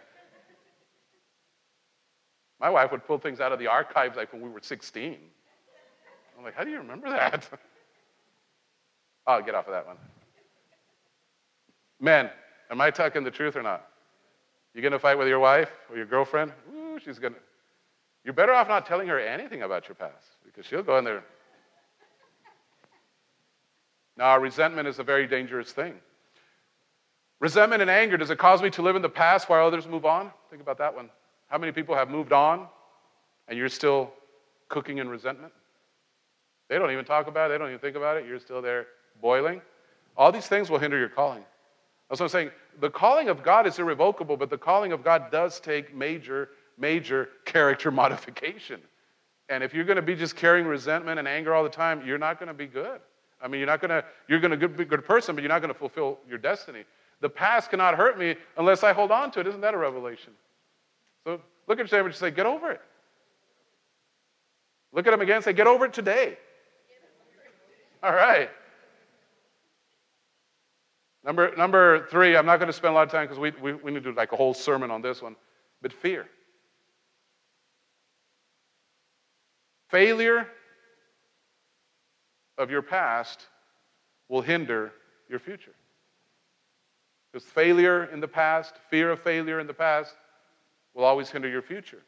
My wife would pull things out of the archives like when we were 16. I'm like, how do you remember that? I'll get off of that one. Men, am I talking the truth or not? You gonna fight with your wife or your girlfriend? Ooh, she's gonna. You're better off not telling her anything about your past because she'll go in there. Now, resentment is a very dangerous thing. Resentment and anger, does it cause me to live in the past while others move on? Think about that one. How many people have moved on and you're still cooking in resentment? They don't even talk about it, they don't even think about it, you're still there boiling. All these things will hinder your calling. What I'm saying. The calling of God is irrevocable, but the calling of God does take major, major character modification. And if you're going to be just carrying resentment and anger all the time, you're not going to be good. I mean, you're not going to, you're going to be a good person, but you're not going to fulfill your destiny. The past cannot hurt me unless I hold on to it. Isn't that a revelation? So look at your neighbor and say, get over it. Look at him again and say, get over it today. All right. Number, number three, I'm not going to spend a lot of time because we, we, we need to do like a whole sermon on this one, but fear. Failure of your past will hinder your future. Because failure in the past, fear of failure in the past, will always hinder your future.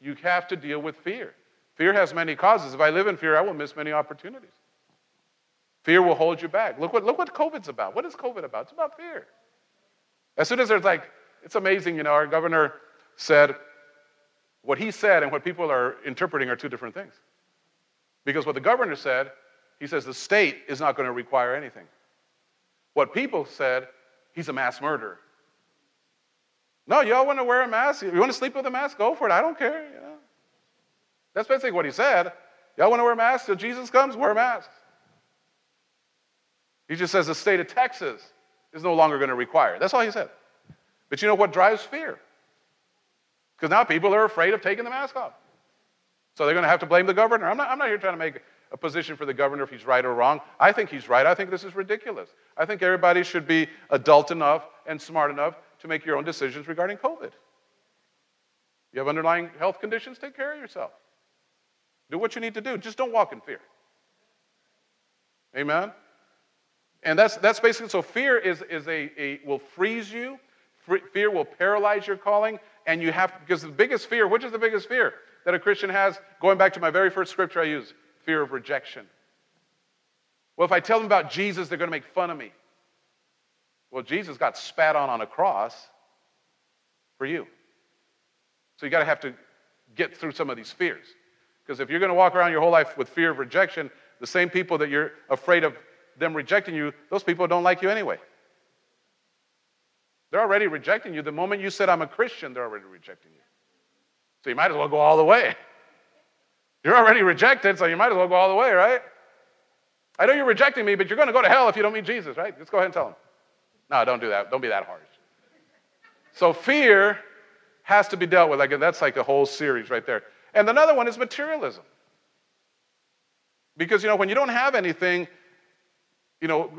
You have to deal with fear. Fear has many causes. If I live in fear, I will miss many opportunities. Fear will hold you back. Look what, look what COVID's about. What is COVID about? It's about fear. As soon as there's like, it's amazing, you know, our governor said, what he said and what people are interpreting are two different things. Because what the governor said, he says the state is not going to require anything. What people said, he's a mass murderer. No, y'all want to wear a mask? You want to sleep with a mask? Go for it. I don't care. You know? That's basically what he said. Y'all want to wear masks till Jesus comes? Wear masks. He just says the state of Texas is no longer going to require. That's all he said. But you know what drives fear? Because now people are afraid of taking the mask off. So they're going to have to blame the governor. I'm not, I'm not here trying to make a position for the governor if he's right or wrong. I think he's right. I think this is ridiculous. I think everybody should be adult enough and smart enough to make your own decisions regarding COVID. You have underlying health conditions, take care of yourself. Do what you need to do. Just don't walk in fear. Amen? And that's, that's basically so fear is, is a, a will freeze you, fear will paralyze your calling, and you have because the biggest fear, which is the biggest fear that a Christian has, going back to my very first scripture I used, fear of rejection. Well, if I tell them about Jesus, they're going to make fun of me. Well, Jesus got spat on on a cross for you. So you got to have to get through some of these fears. Because if you're going to walk around your whole life with fear of rejection, the same people that you're afraid of them rejecting you, those people don't like you anyway. They're already rejecting you. The moment you said, I'm a Christian, they're already rejecting you. So you might as well go all the way. You're already rejected, so you might as well go all the way, right? I know you're rejecting me, but you're going to go to hell if you don't meet Jesus, right? Just go ahead and tell them. No, don't do that. Don't be that harsh. So fear has to be dealt with. Like that's like a whole series right there. And another one is materialism. Because you know, when you don't have anything, you know,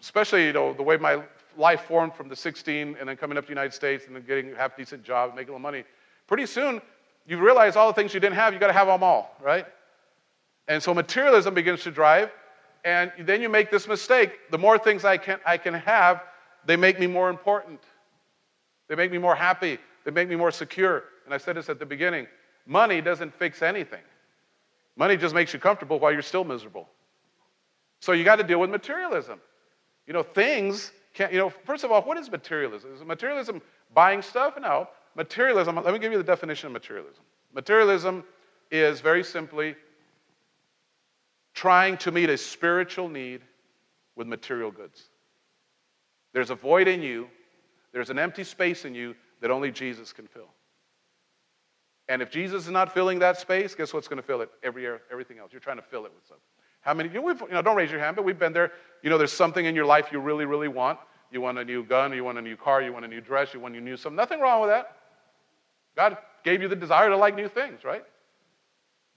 especially you know the way my life formed from the 16 and then coming up to the United States and then getting a half decent job, and making a little money, pretty soon you realize all the things you didn't have, you got to have them all, right? And so materialism begins to drive, and then you make this mistake. The more things I can I can have, they make me more important. They make me more happy. They make me more secure. And I said this at the beginning money doesn't fix anything, money just makes you comfortable while you're still miserable. So you got to deal with materialism. You know, things can't, you know, first of all, what is materialism? Is materialism buying stuff? No. Materialism, let me give you the definition of materialism. Materialism is very simply trying to meet a spiritual need with material goods. There's a void in you, there's an empty space in you that only Jesus can fill. And if Jesus is not filling that space, guess what's going to fill it? Every, everything else. You're trying to fill it with something. How many? You know, you know, don't raise your hand, but we've been there. You know, there's something in your life you really, really want. You want a new gun, you want a new car, you want a new dress, you want a new something. Nothing wrong with that. God gave you the desire to like new things, right?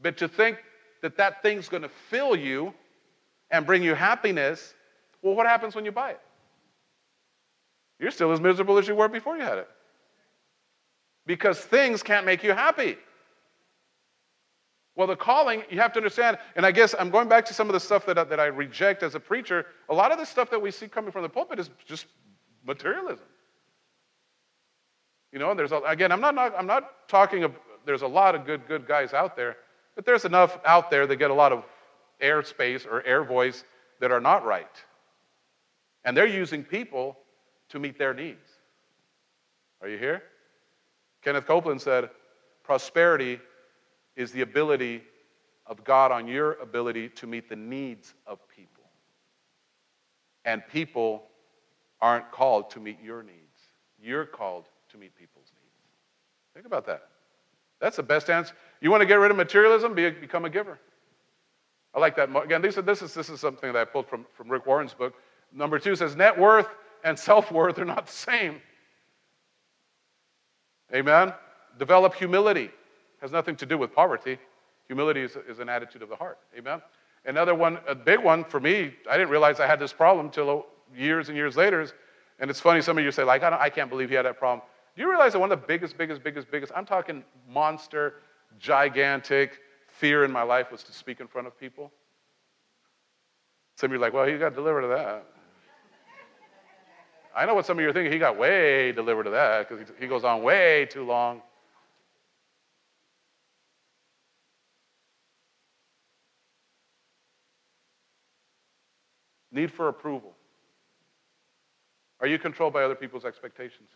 But to think that that thing's going to fill you and bring you happiness, well, what happens when you buy it? You're still as miserable as you were before you had it because things can't make you happy. Well, the calling, you have to understand, and I guess I'm going back to some of the stuff that, I, that I reject as a preacher. A lot of the stuff that we see coming from the pulpit is just materialism. You know, there's a, again, I'm not, not I'm not talking. Of, there's a lot of good good guys out there, but there's enough out there that get a lot of air space or air voice that are not right, and they're using people to meet their needs. Are you here? Kenneth Copeland said, Prosperity is the ability of God on your ability to meet the needs of people. And people aren't called to meet your needs. You're called to meet people's needs. Think about that. That's the best answer. You want to get rid of materialism? Be, become a giver. I like that. Again, this, this, is, this is something that I pulled from, from Rick Warren's book. Number two says net worth and self worth are not the same. Amen? Develop humility. Has nothing to do with poverty. Humility is, is an attitude of the heart. Amen? Another one, a big one for me, I didn't realize I had this problem until years and years later. And it's funny, some of you say, like, I, I can't believe he had that problem. Do you realize that one of the biggest, biggest, biggest, biggest, I'm talking monster, gigantic fear in my life was to speak in front of people? Some of you are like, well, he got delivered of that. I know what some of you are thinking. He got way delivered of that because he goes on way too long. Need for approval. Are you controlled by other people's expectations?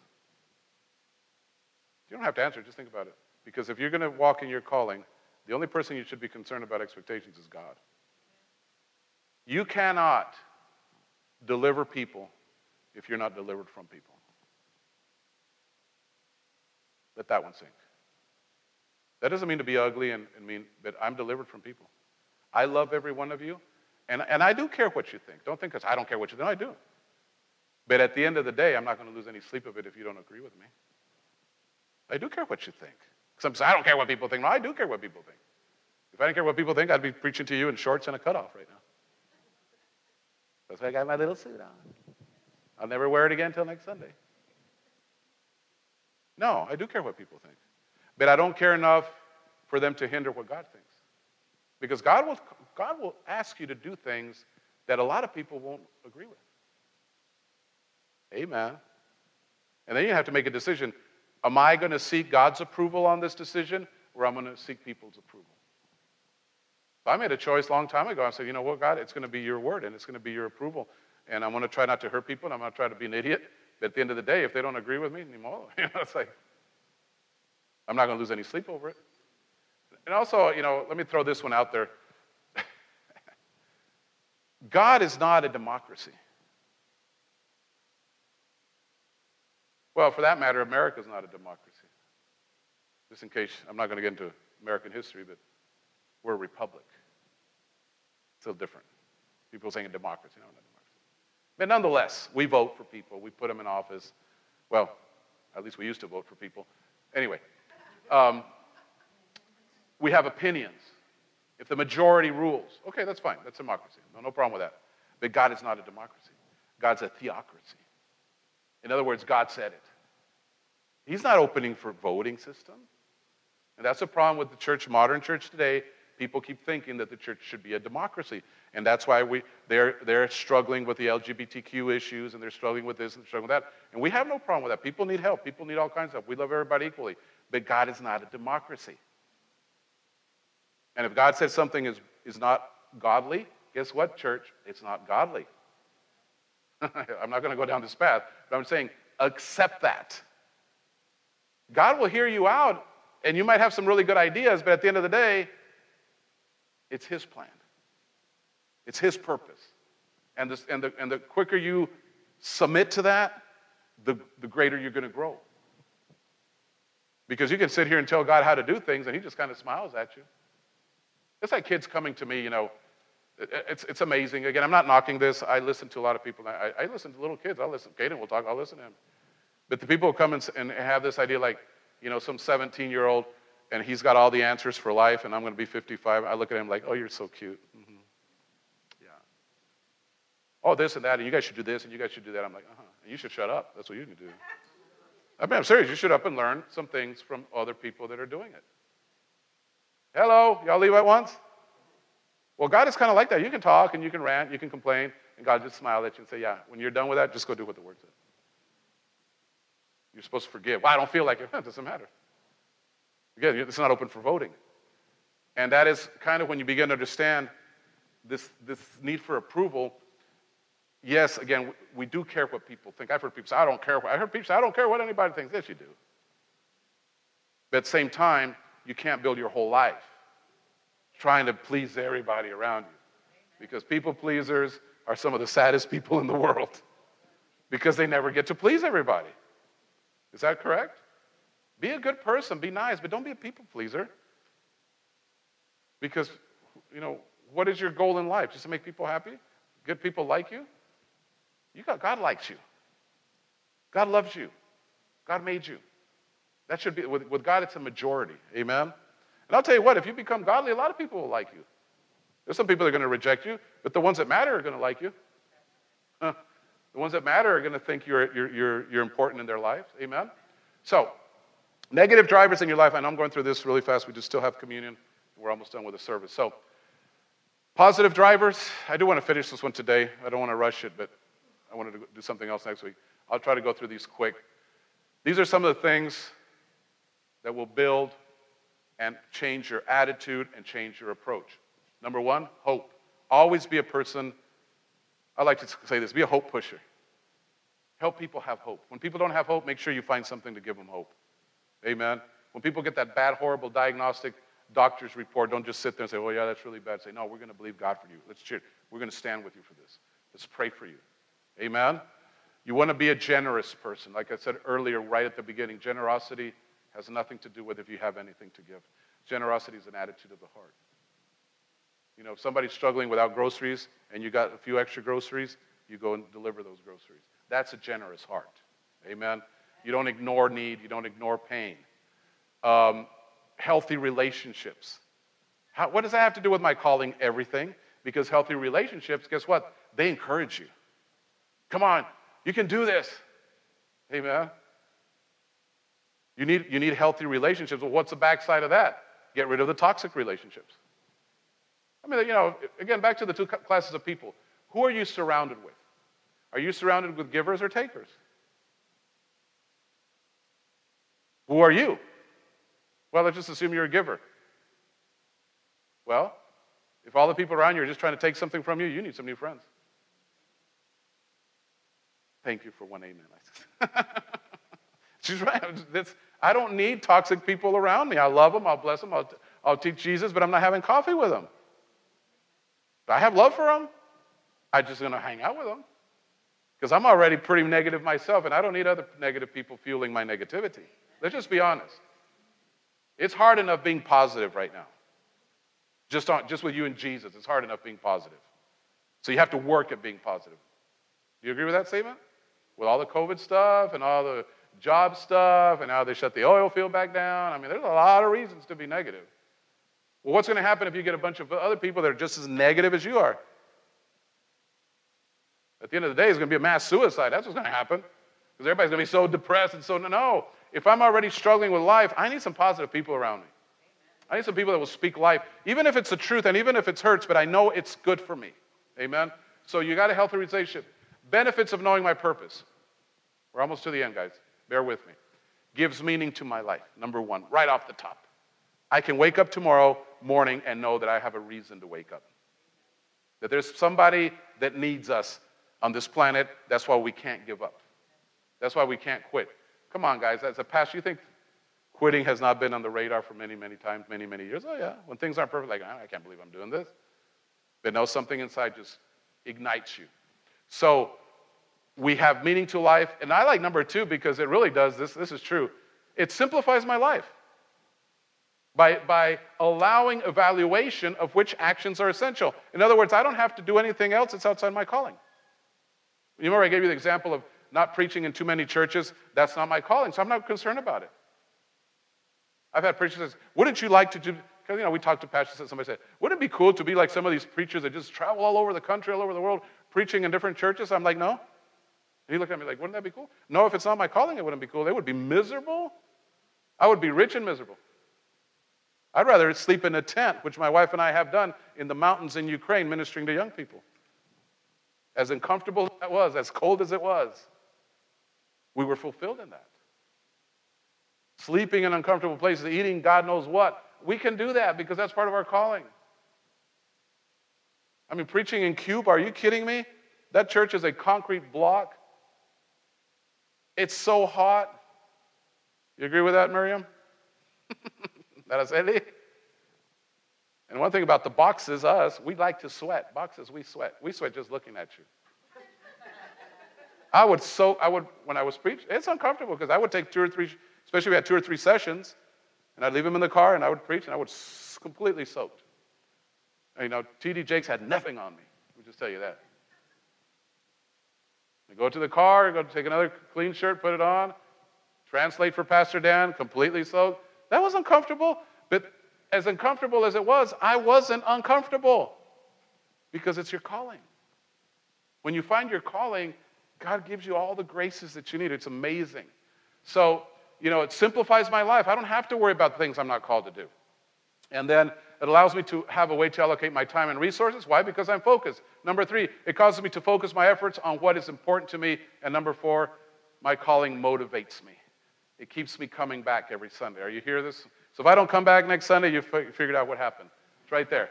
You don't have to answer, just think about it. Because if you're going to walk in your calling, the only person you should be concerned about expectations is God. You cannot deliver people if you're not delivered from people. Let that one sink. That doesn't mean to be ugly and, and mean, but I'm delivered from people. I love every one of you, and, and I do care what you think. Don't think because I don't care what you think. No, I do. But at the end of the day, I'm not going to lose any sleep of it if you don't agree with me. I do care what you think. Some say, I don't care what people think. No, I do care what people think. If I didn't care what people think, I'd be preaching to you in shorts and a cutoff right now. That's why I got my little suit on. I'll never wear it again until next Sunday. No, I do care what people think. But I don't care enough for them to hinder what God thinks. Because God will, God will ask you to do things that a lot of people won't agree with. Amen. And then you have to make a decision. Am I going to seek God's approval on this decision, or I'm I going to seek people's approval? So I made a choice a long time ago. I said, you know what, God, it's going to be your word and it's going to be your approval. And I'm going to try not to hurt people and I'm going to try to be an idiot. But at the end of the day, if they don't agree with me anymore, you know, it's like, I'm not going to lose any sleep over it. And also, you know, let me throw this one out there. God is not a democracy. Well, for that matter, America is not a democracy. Just in case, I'm not going to get into American history, but we're a republic. Still different. People saying a democracy, no, not a democracy. But nonetheless, we vote for people. We put them in office. Well, at least we used to vote for people. Anyway, um, we have opinions. If the majority rules, okay, that's fine. That's democracy. No, no problem with that. But God is not a democracy. God's a theocracy. In other words, God said it. He's not opening for voting system. And that's a problem with the church, modern church today. People keep thinking that the church should be a democracy. And that's why we, they're, they're struggling with the LGBTQ issues and they're struggling with this and struggling with that. And we have no problem with that. People need help. People need all kinds of help. We love everybody equally. But God is not a democracy. And if God says something is, is not godly, guess what, church? It's not godly. I'm not going to go down this path, but I'm saying accept that. God will hear you out, and you might have some really good ideas, but at the end of the day, it's His plan, it's His purpose. And, this, and, the, and the quicker you submit to that, the, the greater you're going to grow. Because you can sit here and tell God how to do things, and He just kind of smiles at you. It's like kids coming to me, you know, it's, it's amazing. Again, I'm not knocking this. I listen to a lot of people. I, I listen to little kids. I'll listen. Caden will talk. I'll listen to him. But the people who come and, and have this idea like, you know, some 17 year old and he's got all the answers for life and I'm going to be 55. I look at him like, oh, you're so cute. Mm-hmm. Yeah. Oh, this and that. And you guys should do this and you guys should do that. I'm like, uh huh. You should shut up. That's what you can do. I mean, I'm serious. You should up and learn some things from other people that are doing it. Hello, y'all leave at once? Well, God is kind of like that. You can talk and you can rant, you can complain, and God just smile at you and say, Yeah, when you're done with that, just go do what the word says. You're supposed to forgive. Well, I don't feel like it. It doesn't matter. Again, it's not open for voting. And that is kind of when you begin to understand this, this need for approval. Yes, again, we do care what people think. I've heard people say, I don't care. What, I heard people say, I don't care what anybody thinks. Yes, you do. But at the same time, you can't build your whole life trying to please everybody around you. Because people pleasers are some of the saddest people in the world because they never get to please everybody. Is that correct? Be a good person, be nice, but don't be a people pleaser. Because, you know, what is your goal in life? Just to make people happy? Good people like you? You got God likes you. God loves you. God made you. That should be with, with God it's a majority. Amen. And I'll tell you what, if you become godly, a lot of people will like you. There's some people that are going to reject you, but the ones that matter are going to like you. Huh. The ones that matter are going to think you're, you're, you're, you're important in their lives. Amen? So, negative drivers in your life. Know I'm going through this really fast. We just still have communion. We're almost done with the service. So, positive drivers. I do want to finish this one today. I don't want to rush it, but I wanted to do something else next week. I'll try to go through these quick. These are some of the things that will build and change your attitude and change your approach. Number one, hope. Always be a person, I like to say this be a hope pusher. Help people have hope. When people don't have hope, make sure you find something to give them hope. Amen. When people get that bad, horrible diagnostic doctor's report, don't just sit there and say, oh, yeah, that's really bad. Say, no, we're going to believe God for you. Let's cheer. We're going to stand with you for this. Let's pray for you. Amen. You want to be a generous person. Like I said earlier, right at the beginning, generosity has nothing to do with if you have anything to give. Generosity is an attitude of the heart. You know, if somebody's struggling without groceries and you got a few extra groceries, you go and deliver those groceries. That's a generous heart. Amen. You don't ignore need, you don't ignore pain. Um, healthy relationships. How, what does that have to do with my calling? Everything. Because healthy relationships, guess what? They encourage you. Come on, you can do this. Amen. You need, you need healthy relationships. Well, what's the backside of that? Get rid of the toxic relationships. I mean, you know, again, back to the two classes of people. Who are you surrounded with? Are you surrounded with givers or takers? Who are you? Well, let's just assume you're a giver. Well, if all the people around you are just trying to take something from you, you need some new friends. Thank you for one amen. She's right. That's, I don't need toxic people around me. I love them. I'll bless them. I'll, I'll teach Jesus, but I'm not having coffee with them. I have love for them. I'm just going to hang out with them because I'm already pretty negative myself, and I don't need other negative people fueling my negativity. Let's just be honest. It's hard enough being positive right now. Just, on, just with you and Jesus, it's hard enough being positive. So you have to work at being positive. Do you agree with that statement? With all the COVID stuff and all the job stuff and how they shut the oil field back down. I mean, there's a lot of reasons to be negative. Well, what's going to happen if you get a bunch of other people that are just as negative as you are? At the end of the day, it's going to be a mass suicide. That's what's going to happen. Because everybody's going to be so depressed and so, no, no. If I'm already struggling with life, I need some positive people around me. I need some people that will speak life, even if it's the truth and even if it hurts, but I know it's good for me. Amen? So you got a healthy relationship. Benefits of knowing my purpose. We're almost to the end, guys. Bear with me. Gives meaning to my life. Number one, right off the top. I can wake up tomorrow morning and know that I have a reason to wake up. That there's somebody that needs us on this planet. That's why we can't give up. That's why we can't quit. Come on, guys. As a pastor, you think quitting has not been on the radar for many, many times, many, many years? Oh, yeah. When things aren't perfect, like, ah, I can't believe I'm doing this. But no, something inside just ignites you. So we have meaning to life. And I like number two because it really does this. This is true. It simplifies my life by, by allowing evaluation of which actions are essential. In other words, I don't have to do anything else that's outside my calling. You remember I gave you the example of not preaching in too many churches? That's not my calling, so I'm not concerned about it. I've had preachers say, Wouldn't you like to do? Because, you know, we talked to pastors and somebody said, Wouldn't it be cool to be like some of these preachers that just travel all over the country, all over the world, preaching in different churches? I'm like, No. And he looked at me like, Wouldn't that be cool? No, if it's not my calling, it wouldn't be cool. They would be miserable. I would be rich and miserable. I'd rather sleep in a tent, which my wife and I have done in the mountains in Ukraine ministering to young people. As uncomfortable as that was, as cold as it was, we were fulfilled in that. Sleeping in uncomfortable places, eating God knows what, we can do that because that's part of our calling. I mean, preaching in Cuba, are you kidding me? That church is a concrete block. It's so hot. You agree with that, Miriam? that is Araceli? And one thing about the boxes, us, we like to sweat. Boxes, we sweat. We sweat just looking at you. I would so, I would, when I was preaching, it's uncomfortable because I would take two or three, especially if we had two or three sessions, and I'd leave them in the car and I would preach and I would completely soaked. And, you know, T.D. Jakes had nothing on me. Let me just tell you that. I go to the car, go take another clean shirt, put it on, translate for Pastor Dan, completely soaked. That was uncomfortable, but as uncomfortable as it was, I wasn't uncomfortable because it's your calling. When you find your calling, God gives you all the graces that you need. It's amazing. So, you know, it simplifies my life. I don't have to worry about things I'm not called to do. And then it allows me to have a way to allocate my time and resources. Why? Because I'm focused. Number three, it causes me to focus my efforts on what is important to me. And number four, my calling motivates me. It keeps me coming back every Sunday. Are you here this? So if I don't come back next Sunday, you figured out what happened. It's right there.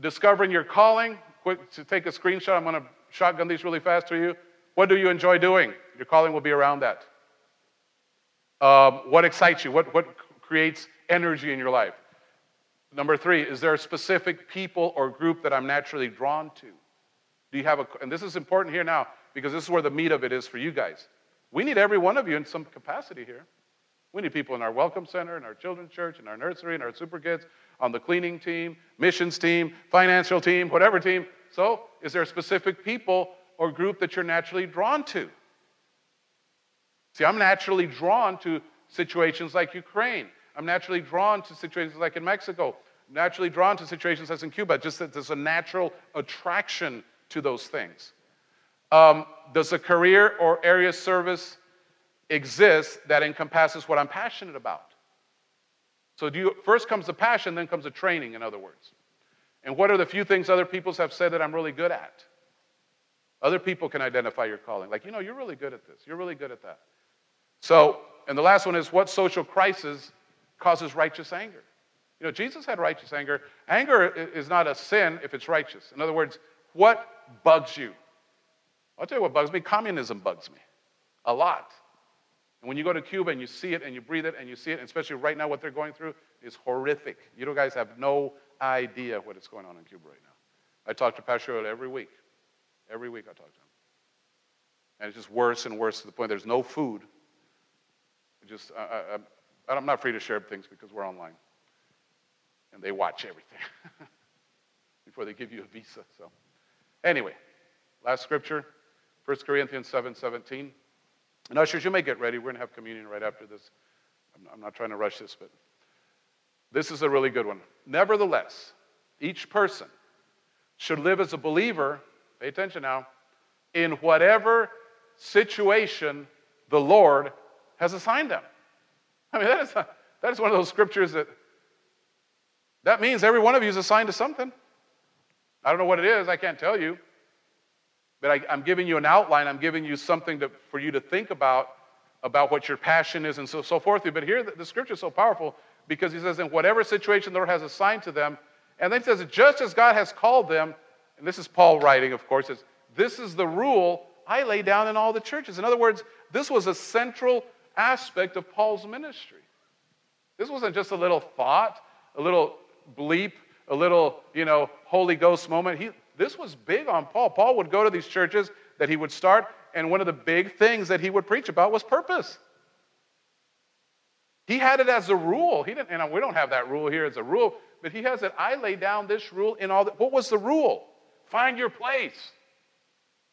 Discovering your calling. Quick to take a screenshot. I'm going to shotgun these really fast to you. What do you enjoy doing? Your calling will be around that. Um, what excites you? What, what creates energy in your life? Number three, is there a specific people or group that I'm naturally drawn to? Do you have a, and this is important here now because this is where the meat of it is for you guys. We need every one of you in some capacity here. We need people in our welcome center, in our children's church, in our nursery, in our super kids, on the cleaning team, missions team, financial team, whatever team. So, is there a specific people or group that you're naturally drawn to? See, I'm naturally drawn to situations like Ukraine. I'm naturally drawn to situations like in Mexico, naturally drawn to situations as in Cuba, just that there's a natural attraction to those things. Um, does a career or area of service exist that encompasses what I'm passionate about? So do you, first comes the passion, then comes the training, in other words. And what are the few things other people have said that I'm really good at? Other people can identify your calling. Like, you know, you're really good at this. You're really good at that. So, and the last one is what social crisis causes righteous anger? You know, Jesus had righteous anger. Anger is not a sin if it's righteous. In other words, what bugs you? I'll tell you what bugs me. Communism bugs me a lot. And when you go to Cuba and you see it and you breathe it and you see it, especially right now what they're going through is horrific. You guys have no idea what is going on in Cuba right now. I talk to Pastor every week. Every week I talk to him. And it's just worse and worse to the point there's no food. Just, I, I, I'm not free to share things because we're online. And they watch everything before they give you a visa. So, anyway, last scripture, 1 Corinthians 7 17. And ushers, you may get ready. We're going to have communion right after this. I'm not trying to rush this, but this is a really good one. Nevertheless, each person should live as a believer, pay attention now, in whatever situation the Lord has assigned them. I mean, that is, that is one of those scriptures that that means every one of you is assigned to something. I don't know what it is, I can't tell you. But I, am giving you an outline, I'm giving you something to, for you to think about, about what your passion is and so, so forth. But here, the, the scripture is so powerful because he says, in whatever situation the Lord has assigned to them, and then he says, just as God has called them, and this is Paul writing, of course, is this is the rule I lay down in all the churches. In other words, this was a central aspect of Paul's ministry. This wasn't just a little thought, a little bleep, a little, you know, Holy Ghost moment. He, this was big on Paul. Paul would go to these churches that he would start, and one of the big things that he would preach about was purpose. He had it as a rule. He didn't, and we don't have that rule here as a rule, but he has it. I lay down this rule in all. What was the rule? Find your place.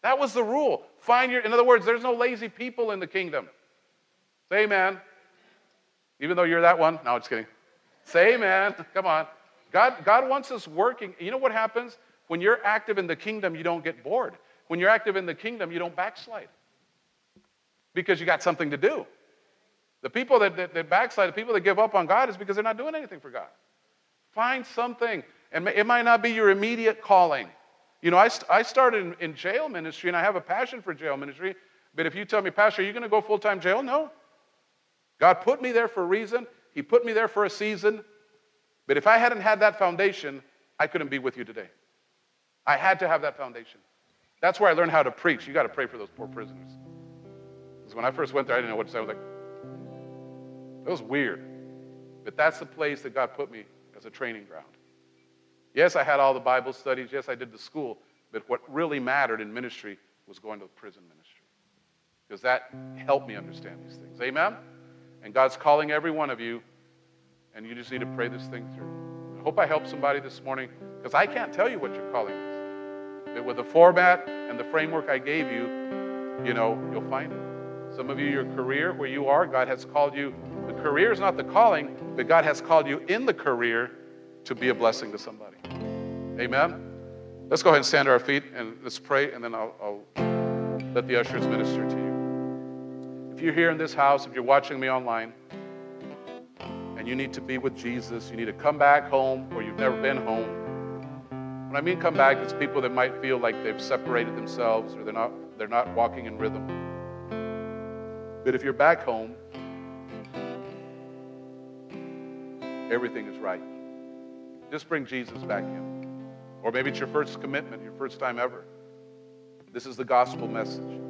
That was the rule. Find your. In other words, there's no lazy people in the kingdom. Say amen. Even though you're that one. No, just kidding. Say amen. Come on. God, God wants us working. You know what happens? When you're active in the kingdom, you don't get bored. When you're active in the kingdom, you don't backslide because you got something to do. The people that, that, that backslide, the people that give up on God, is because they're not doing anything for God. Find something. And it might not be your immediate calling. You know, I, I started in, in jail ministry and I have a passion for jail ministry. But if you tell me, Pastor, are you going to go full time jail? No. God put me there for a reason. He put me there for a season. But if I hadn't had that foundation, I couldn't be with you today. I had to have that foundation. That's where I learned how to preach. You got to pray for those poor prisoners. Because when I first went there, I didn't know what to say. I was like, it was weird. But that's the place that God put me as a training ground. Yes, I had all the Bible studies. Yes, I did the school. But what really mattered in ministry was going to the prison ministry. Because that helped me understand these things. Amen? And God's calling every one of you, and you just need to pray this thing through. I hope I helped somebody this morning, because I can't tell you what your calling is. But with the format and the framework I gave you, you know, you'll find it. Some of you, your career, where you are, God has called you. The career is not the calling, but God has called you in the career to be a blessing to somebody. Amen? Let's go ahead and stand to our feet and let's pray, and then I'll, I'll let the ushers minister to you. If you're here in this house, if you're watching me online, and you need to be with Jesus, you need to come back home or you've never been home when I mean come back, it's people that might feel like they've separated themselves or they're not, they're not walking in rhythm. But if you're back home, everything is right. Just bring Jesus back in. Or maybe it's your first commitment, your first time ever. This is the gospel message.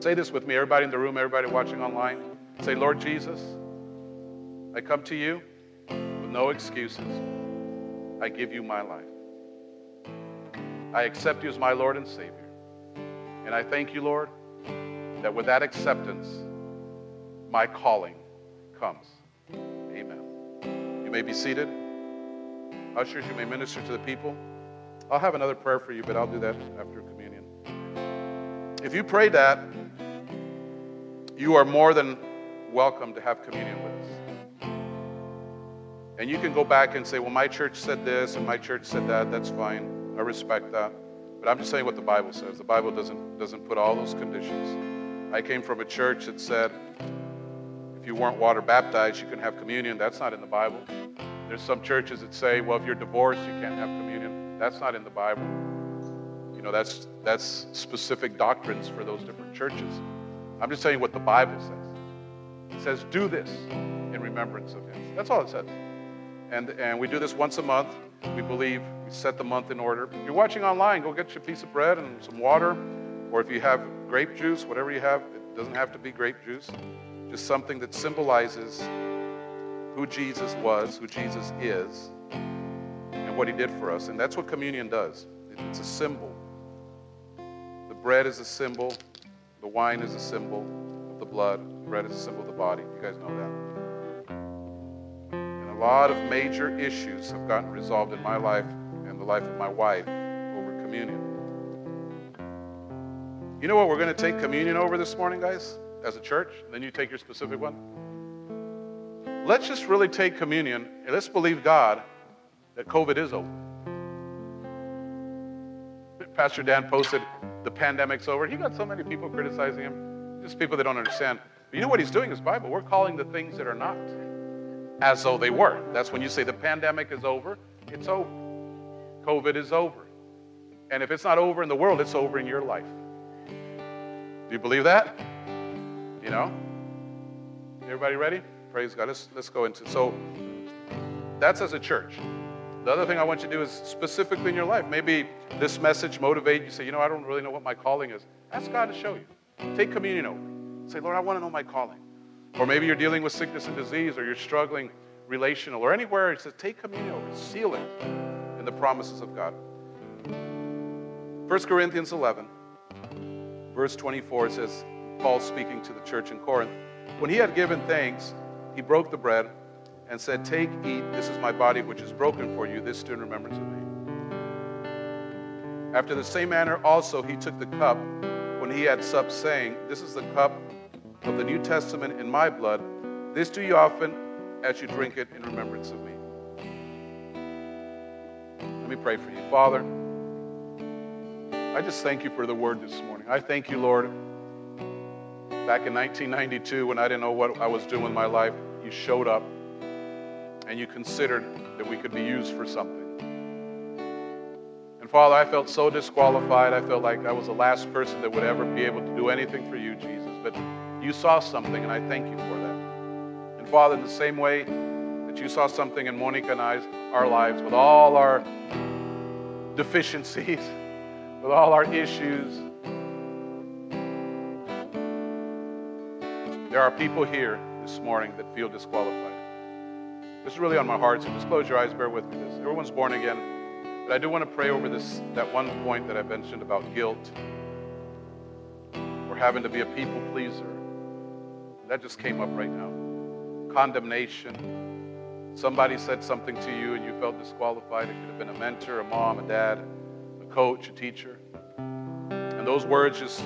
Say this with me, everybody in the room, everybody watching online. Say, Lord Jesus, I come to you with no excuses. I give you my life. I accept you as my Lord and Savior. And I thank you, Lord, that with that acceptance, my calling comes. Amen. You may be seated. Ushers, you may minister to the people. I'll have another prayer for you, but I'll do that after communion. If you prayed that, you are more than welcome to have communion with us. And you can go back and say, well, my church said this and my church said that. That's fine. I respect that. But I'm just saying what the Bible says. The Bible doesn't, doesn't put all those conditions. I came from a church that said if you weren't water baptized, you can have communion. That's not in the Bible. There's some churches that say, well, if you're divorced, you can't have communion. That's not in the Bible. You know, that's, that's specific doctrines for those different churches. I'm just telling you what the Bible says. It says, do this in remembrance of him. That's all it says. And, and we do this once a month. We believe we set the month in order. If you're watching online, go get you a piece of bread and some water. Or if you have grape juice, whatever you have, it doesn't have to be grape juice. Just something that symbolizes who Jesus was, who Jesus is, and what he did for us. And that's what communion does. It's a symbol. Bread is a symbol, the wine is a symbol of the blood, bread is a symbol of the body. You guys know that. And a lot of major issues have gotten resolved in my life and the life of my wife over communion. You know what we're going to take communion over this morning, guys, as a church? Then you take your specific one. Let's just really take communion and let's believe God that COVID is over. Pastor Dan posted, the pandemic's over. He got so many people criticizing him, just people that don't understand. But you know what he's doing is Bible. We're calling the things that are not as though they were. That's when you say the pandemic is over, it's over. COVID is over. And if it's not over in the world, it's over in your life. Do you believe that? You know? Everybody ready? Praise God. Let's, let's go into So that's as a church. The other thing I want you to do is specifically in your life. Maybe this message motivate you. Say, you know, I don't really know what my calling is. Ask God to show you. Take communion over. Say, Lord, I want to know my calling. Or maybe you're dealing with sickness and disease, or you're struggling relational, or anywhere. It says, take communion over. Seal it in the promises of God. 1 Corinthians 11, verse 24 says, Paul speaking to the church in Corinth, when he had given thanks, he broke the bread and said, Take, eat, this is my body which is broken for you. This do in remembrance of me. After the same manner also he took the cup when he had supped, saying, This is the cup of the New Testament in my blood. This do you often as you drink it in remembrance of me. Let me pray for you. Father, I just thank you for the word this morning. I thank you, Lord. Back in 1992, when I didn't know what I was doing with my life, you showed up and you considered that we could be used for something. And Father, I felt so disqualified. I felt like I was the last person that would ever be able to do anything for you, Jesus. But you saw something, and I thank you for that. And Father, in the same way that you saw something in Monica and I's, our lives, with all our deficiencies, with all our issues, there are people here this morning that feel disqualified. This is really on my heart, so just close your eyes, bear with me this. Everyone's born again. But I do want to pray over this that one point that I mentioned about guilt or having to be a people pleaser. That just came up right now. Condemnation. Somebody said something to you and you felt disqualified. It could have been a mentor, a mom, a dad, a coach, a teacher. And those words just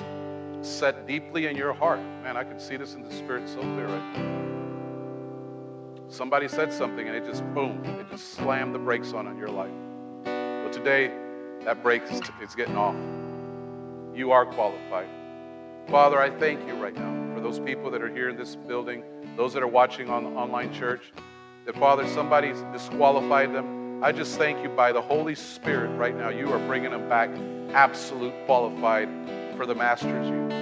set deeply in your heart. Man, I can see this in the spirit so clear right now. Somebody said something and it just boom, it just slammed the brakes on in your life. But today, that brake is, getting off. You are qualified. Father, I thank you right now for those people that are here in this building, those that are watching on the online church, that Father, somebody's disqualified them. I just thank you by the Holy Spirit right now. You are bringing them back absolute qualified for the Master's use.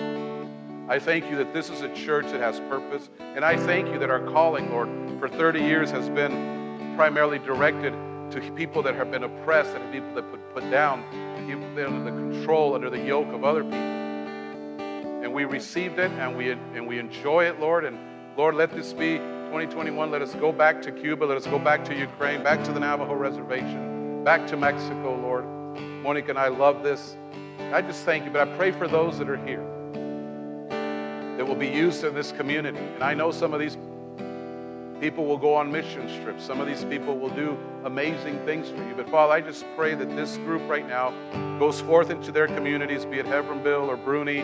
I thank you that this is a church that has purpose. And I thank you that our calling, Lord, for 30 years has been primarily directed to people that have been oppressed and people that put, put down, people under the control, under the yoke of other people. And we received it and we, and we enjoy it, Lord. And Lord, let this be 2021. Let us go back to Cuba. Let us go back to Ukraine, back to the Navajo Reservation, back to Mexico, Lord. Monica and I love this. I just thank you, but I pray for those that are here that will be used in this community. And I know some of these people will go on mission trips. Some of these people will do amazing things for you. But Father, I just pray that this group right now goes forth into their communities, be it Hebbronville or Bruni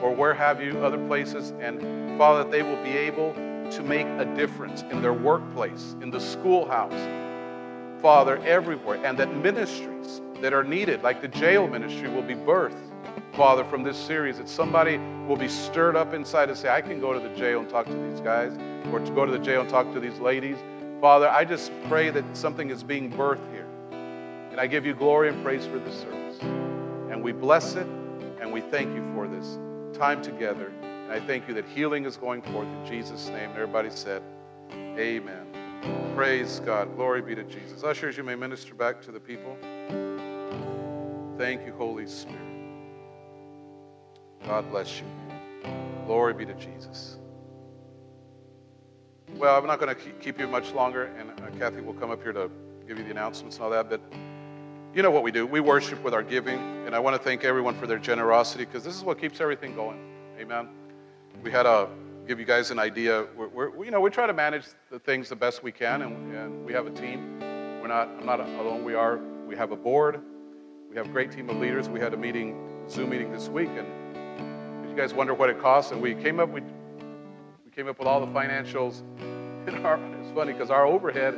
or where have you, other places. And Father, that they will be able to make a difference in their workplace, in the schoolhouse, Father, everywhere, and that ministries that are needed, like the jail ministry, will be birthed, Father, from this series, that somebody will be stirred up inside to say, I can go to the jail and talk to these guys, or to go to the jail and talk to these ladies. Father, I just pray that something is being birthed here. And I give you glory and praise for this service. And we bless it, and we thank you for this time together. And I thank you that healing is going forth in Jesus' name. And Everybody said, Amen. Praise God. Glory be to Jesus. Ushers, you may minister back to the people. Thank you, Holy Spirit. God bless you. Glory be to Jesus. Well, I'm not going to keep you much longer, and uh, Kathy will come up here to give you the announcements and all that, but you know what we do. We worship with our giving, and I want to thank everyone for their generosity because this is what keeps everything going. Amen. We had a give you guys an idea. We're, we're, you know, we try to manage the things the best we can, and, and we have a team. We're not, I'm not alone. We are. We have a board. We have a great team of leaders. We had a meeting, Zoom meeting this week, and guys wonder what it costs, and we came up, we, we came up with all the financials. And our, it's funny because our overhead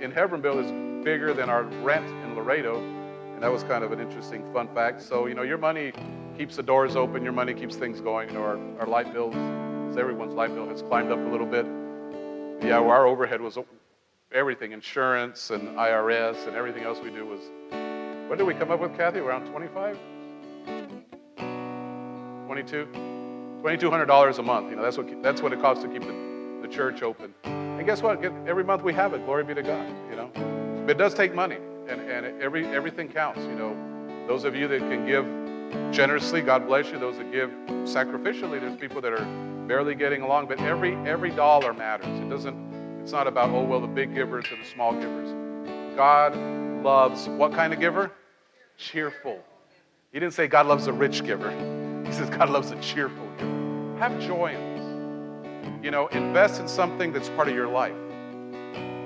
in Hebbronville is bigger than our rent in Laredo, and that was kind of an interesting fun fact. So, you know, your money keeps the doors open, your money keeps things going. You know, our, our light bills everyone's light bill has climbed up a little bit. Yeah, well, our overhead was everything insurance and IRS and everything else we do was. What did we come up with, Kathy? Around 25? 22? $2,200 a month. You know, that's what, that's what it costs to keep the, the church open. And guess what? Every month we have it. Glory be to God. You know, but it does take money, and, and every, everything counts. You know, those of you that can give generously, God bless you. Those that give sacrificially, there's people that are barely getting along, but every every dollar matters. It doesn't. It's not about oh well the big givers and the small givers. God loves what kind of giver? Cheerful. He didn't say God loves a rich giver. He says God loves a cheerful giver. Have joy in this. You know, invest in something that's part of your life.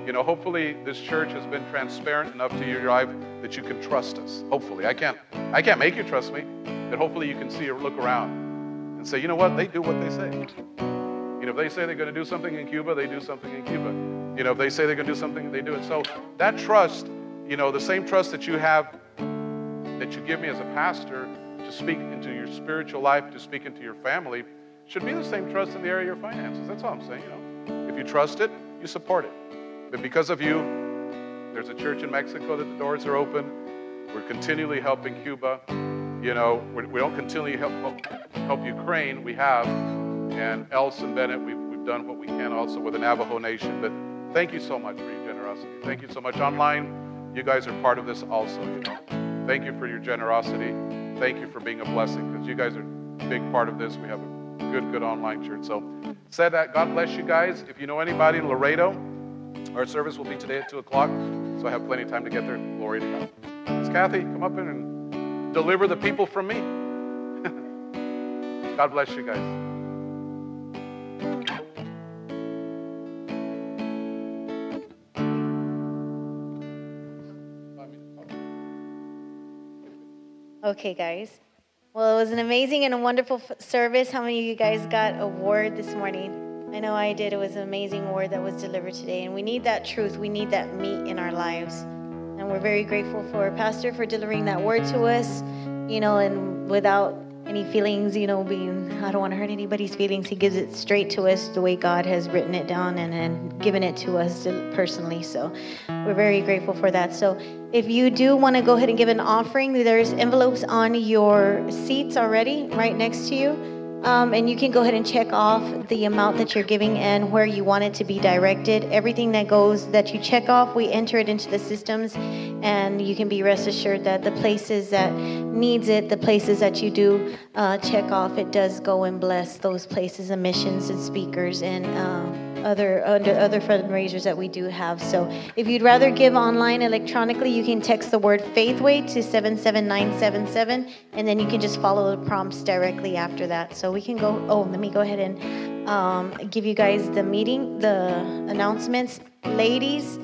You know, hopefully this church has been transparent enough to your life that you can trust us. Hopefully, I can't. I can't make you trust me, but hopefully you can see or look around and say, you know what, they do what they say. You know, if they say they're going to do something in Cuba, they do something in Cuba. You know, if they say they're going to do something, they do it. So that trust, you know, the same trust that you have, that you give me as a pastor to speak into your spiritual life, to speak into your family, should be the same trust in the area of your finances. That's all I'm saying, you know. If you trust it, you support it. But because of you, there's a church in Mexico that the doors are open. We're continually helping Cuba. You know, we don't continually help, help Ukraine. We have, and Elson Bennett, we've, we've done what we can also with the Navajo Nation. But thank you so much for your generosity. Thank you so much. Online, you guys are part of this also. You know, thank you for your generosity. Thank you for being a blessing because you guys are a big part of this. We have a good, good online church. So, said that. God bless you guys. If you know anybody in Laredo, our service will be today at two o'clock. So I have plenty of time to get there. Glory to God. It's Kathy, come up in and deliver the people from me. God bless you guys. Okay, guys. Well, it was an amazing and a wonderful f- service. How many of you guys got a word this morning? I know I did. It was an amazing word that was delivered today. And we need that truth. We need that meat in our lives. And we're very grateful for Pastor for delivering that word to us, you know, and without any feelings, you know, being, I don't want to hurt anybody's feelings. He gives it straight to us the way God has written it down and, and given it to us personally. So we're very grateful for that. So if you do want to go ahead and give an offering, there's envelopes on your seats already right next to you. Um, and you can go ahead and check off the amount that you're giving and where you want it to be directed. Everything that goes that you check off, we enter it into the systems, and you can be rest assured that the places that needs it, the places that you do uh, check off, it does go and bless those places and missions and speakers and. Uh, other under other fundraisers that we do have. So if you'd rather give online electronically, you can text the word Faithway to 77977 and then you can just follow the prompts directly after that. So we can go oh, let me go ahead and um, give you guys the meeting, the announcements. Ladies,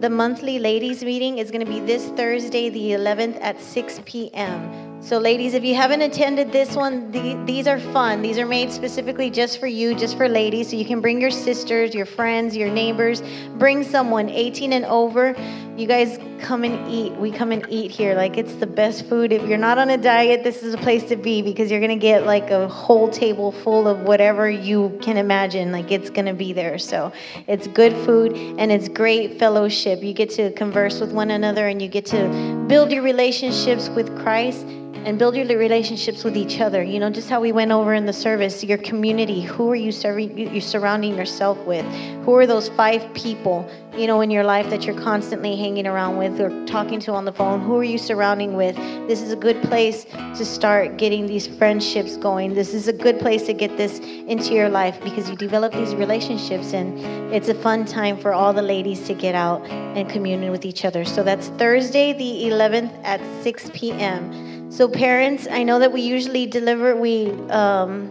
the monthly ladies meeting is going to be this Thursday, the 11th at 6 p.m. So, ladies, if you haven't attended this one, the, these are fun. These are made specifically just for you, just for ladies. So you can bring your sisters, your friends, your neighbors. Bring someone 18 and over. You guys come and eat. We come and eat here. Like it's the best food. If you're not on a diet, this is a place to be because you're gonna get like a whole table full of whatever you can imagine. Like it's gonna be there. So it's good food and it's great fellowship. You get to converse with one another and you get to build your relationships with Christ and build your relationships with each other. You know, just how we went over in the service, your community. Who are you serving? You're surrounding yourself with? Who are those five people? You know, in your life that you're constantly hanging around with or talking to on the phone. Who are you surrounding with? This is a good place to start getting these friendships going. This is a good place to get this into your life because you develop these relationships, and it's a fun time for all the ladies to get out and commune with each other. So that's Thursday, the 11th at 6 p.m. So, parents, I know that we usually deliver, we um,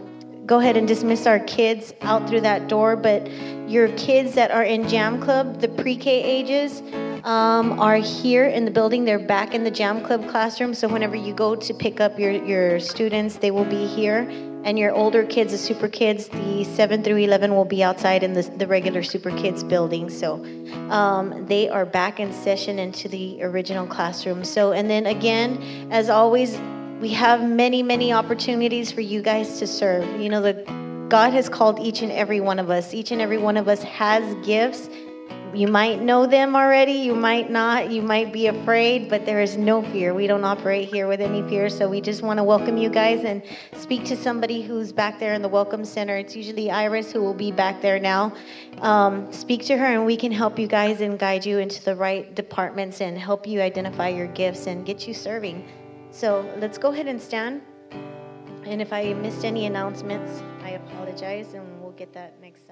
go ahead and dismiss our kids out through that door, but your kids that are in Jam Club, the pre K ages, um, are here in the building. They're back in the Jam Club classroom. So, whenever you go to pick up your, your students, they will be here and your older kids, the super kids, the 7 through 11 will be outside in the, the regular super kids building. So um, they are back in session into the original classroom. So, and then again, as always, we have many, many opportunities for you guys to serve. You know, the God has called each and every one of us. Each and every one of us has gifts you might know them already, you might not, you might be afraid, but there is no fear. We don't operate here with any fear, so we just want to welcome you guys and speak to somebody who's back there in the Welcome Center. It's usually Iris who will be back there now. Um, speak to her, and we can help you guys and guide you into the right departments and help you identify your gifts and get you serving. So let's go ahead and stand. And if I missed any announcements, I apologize, and we'll get that next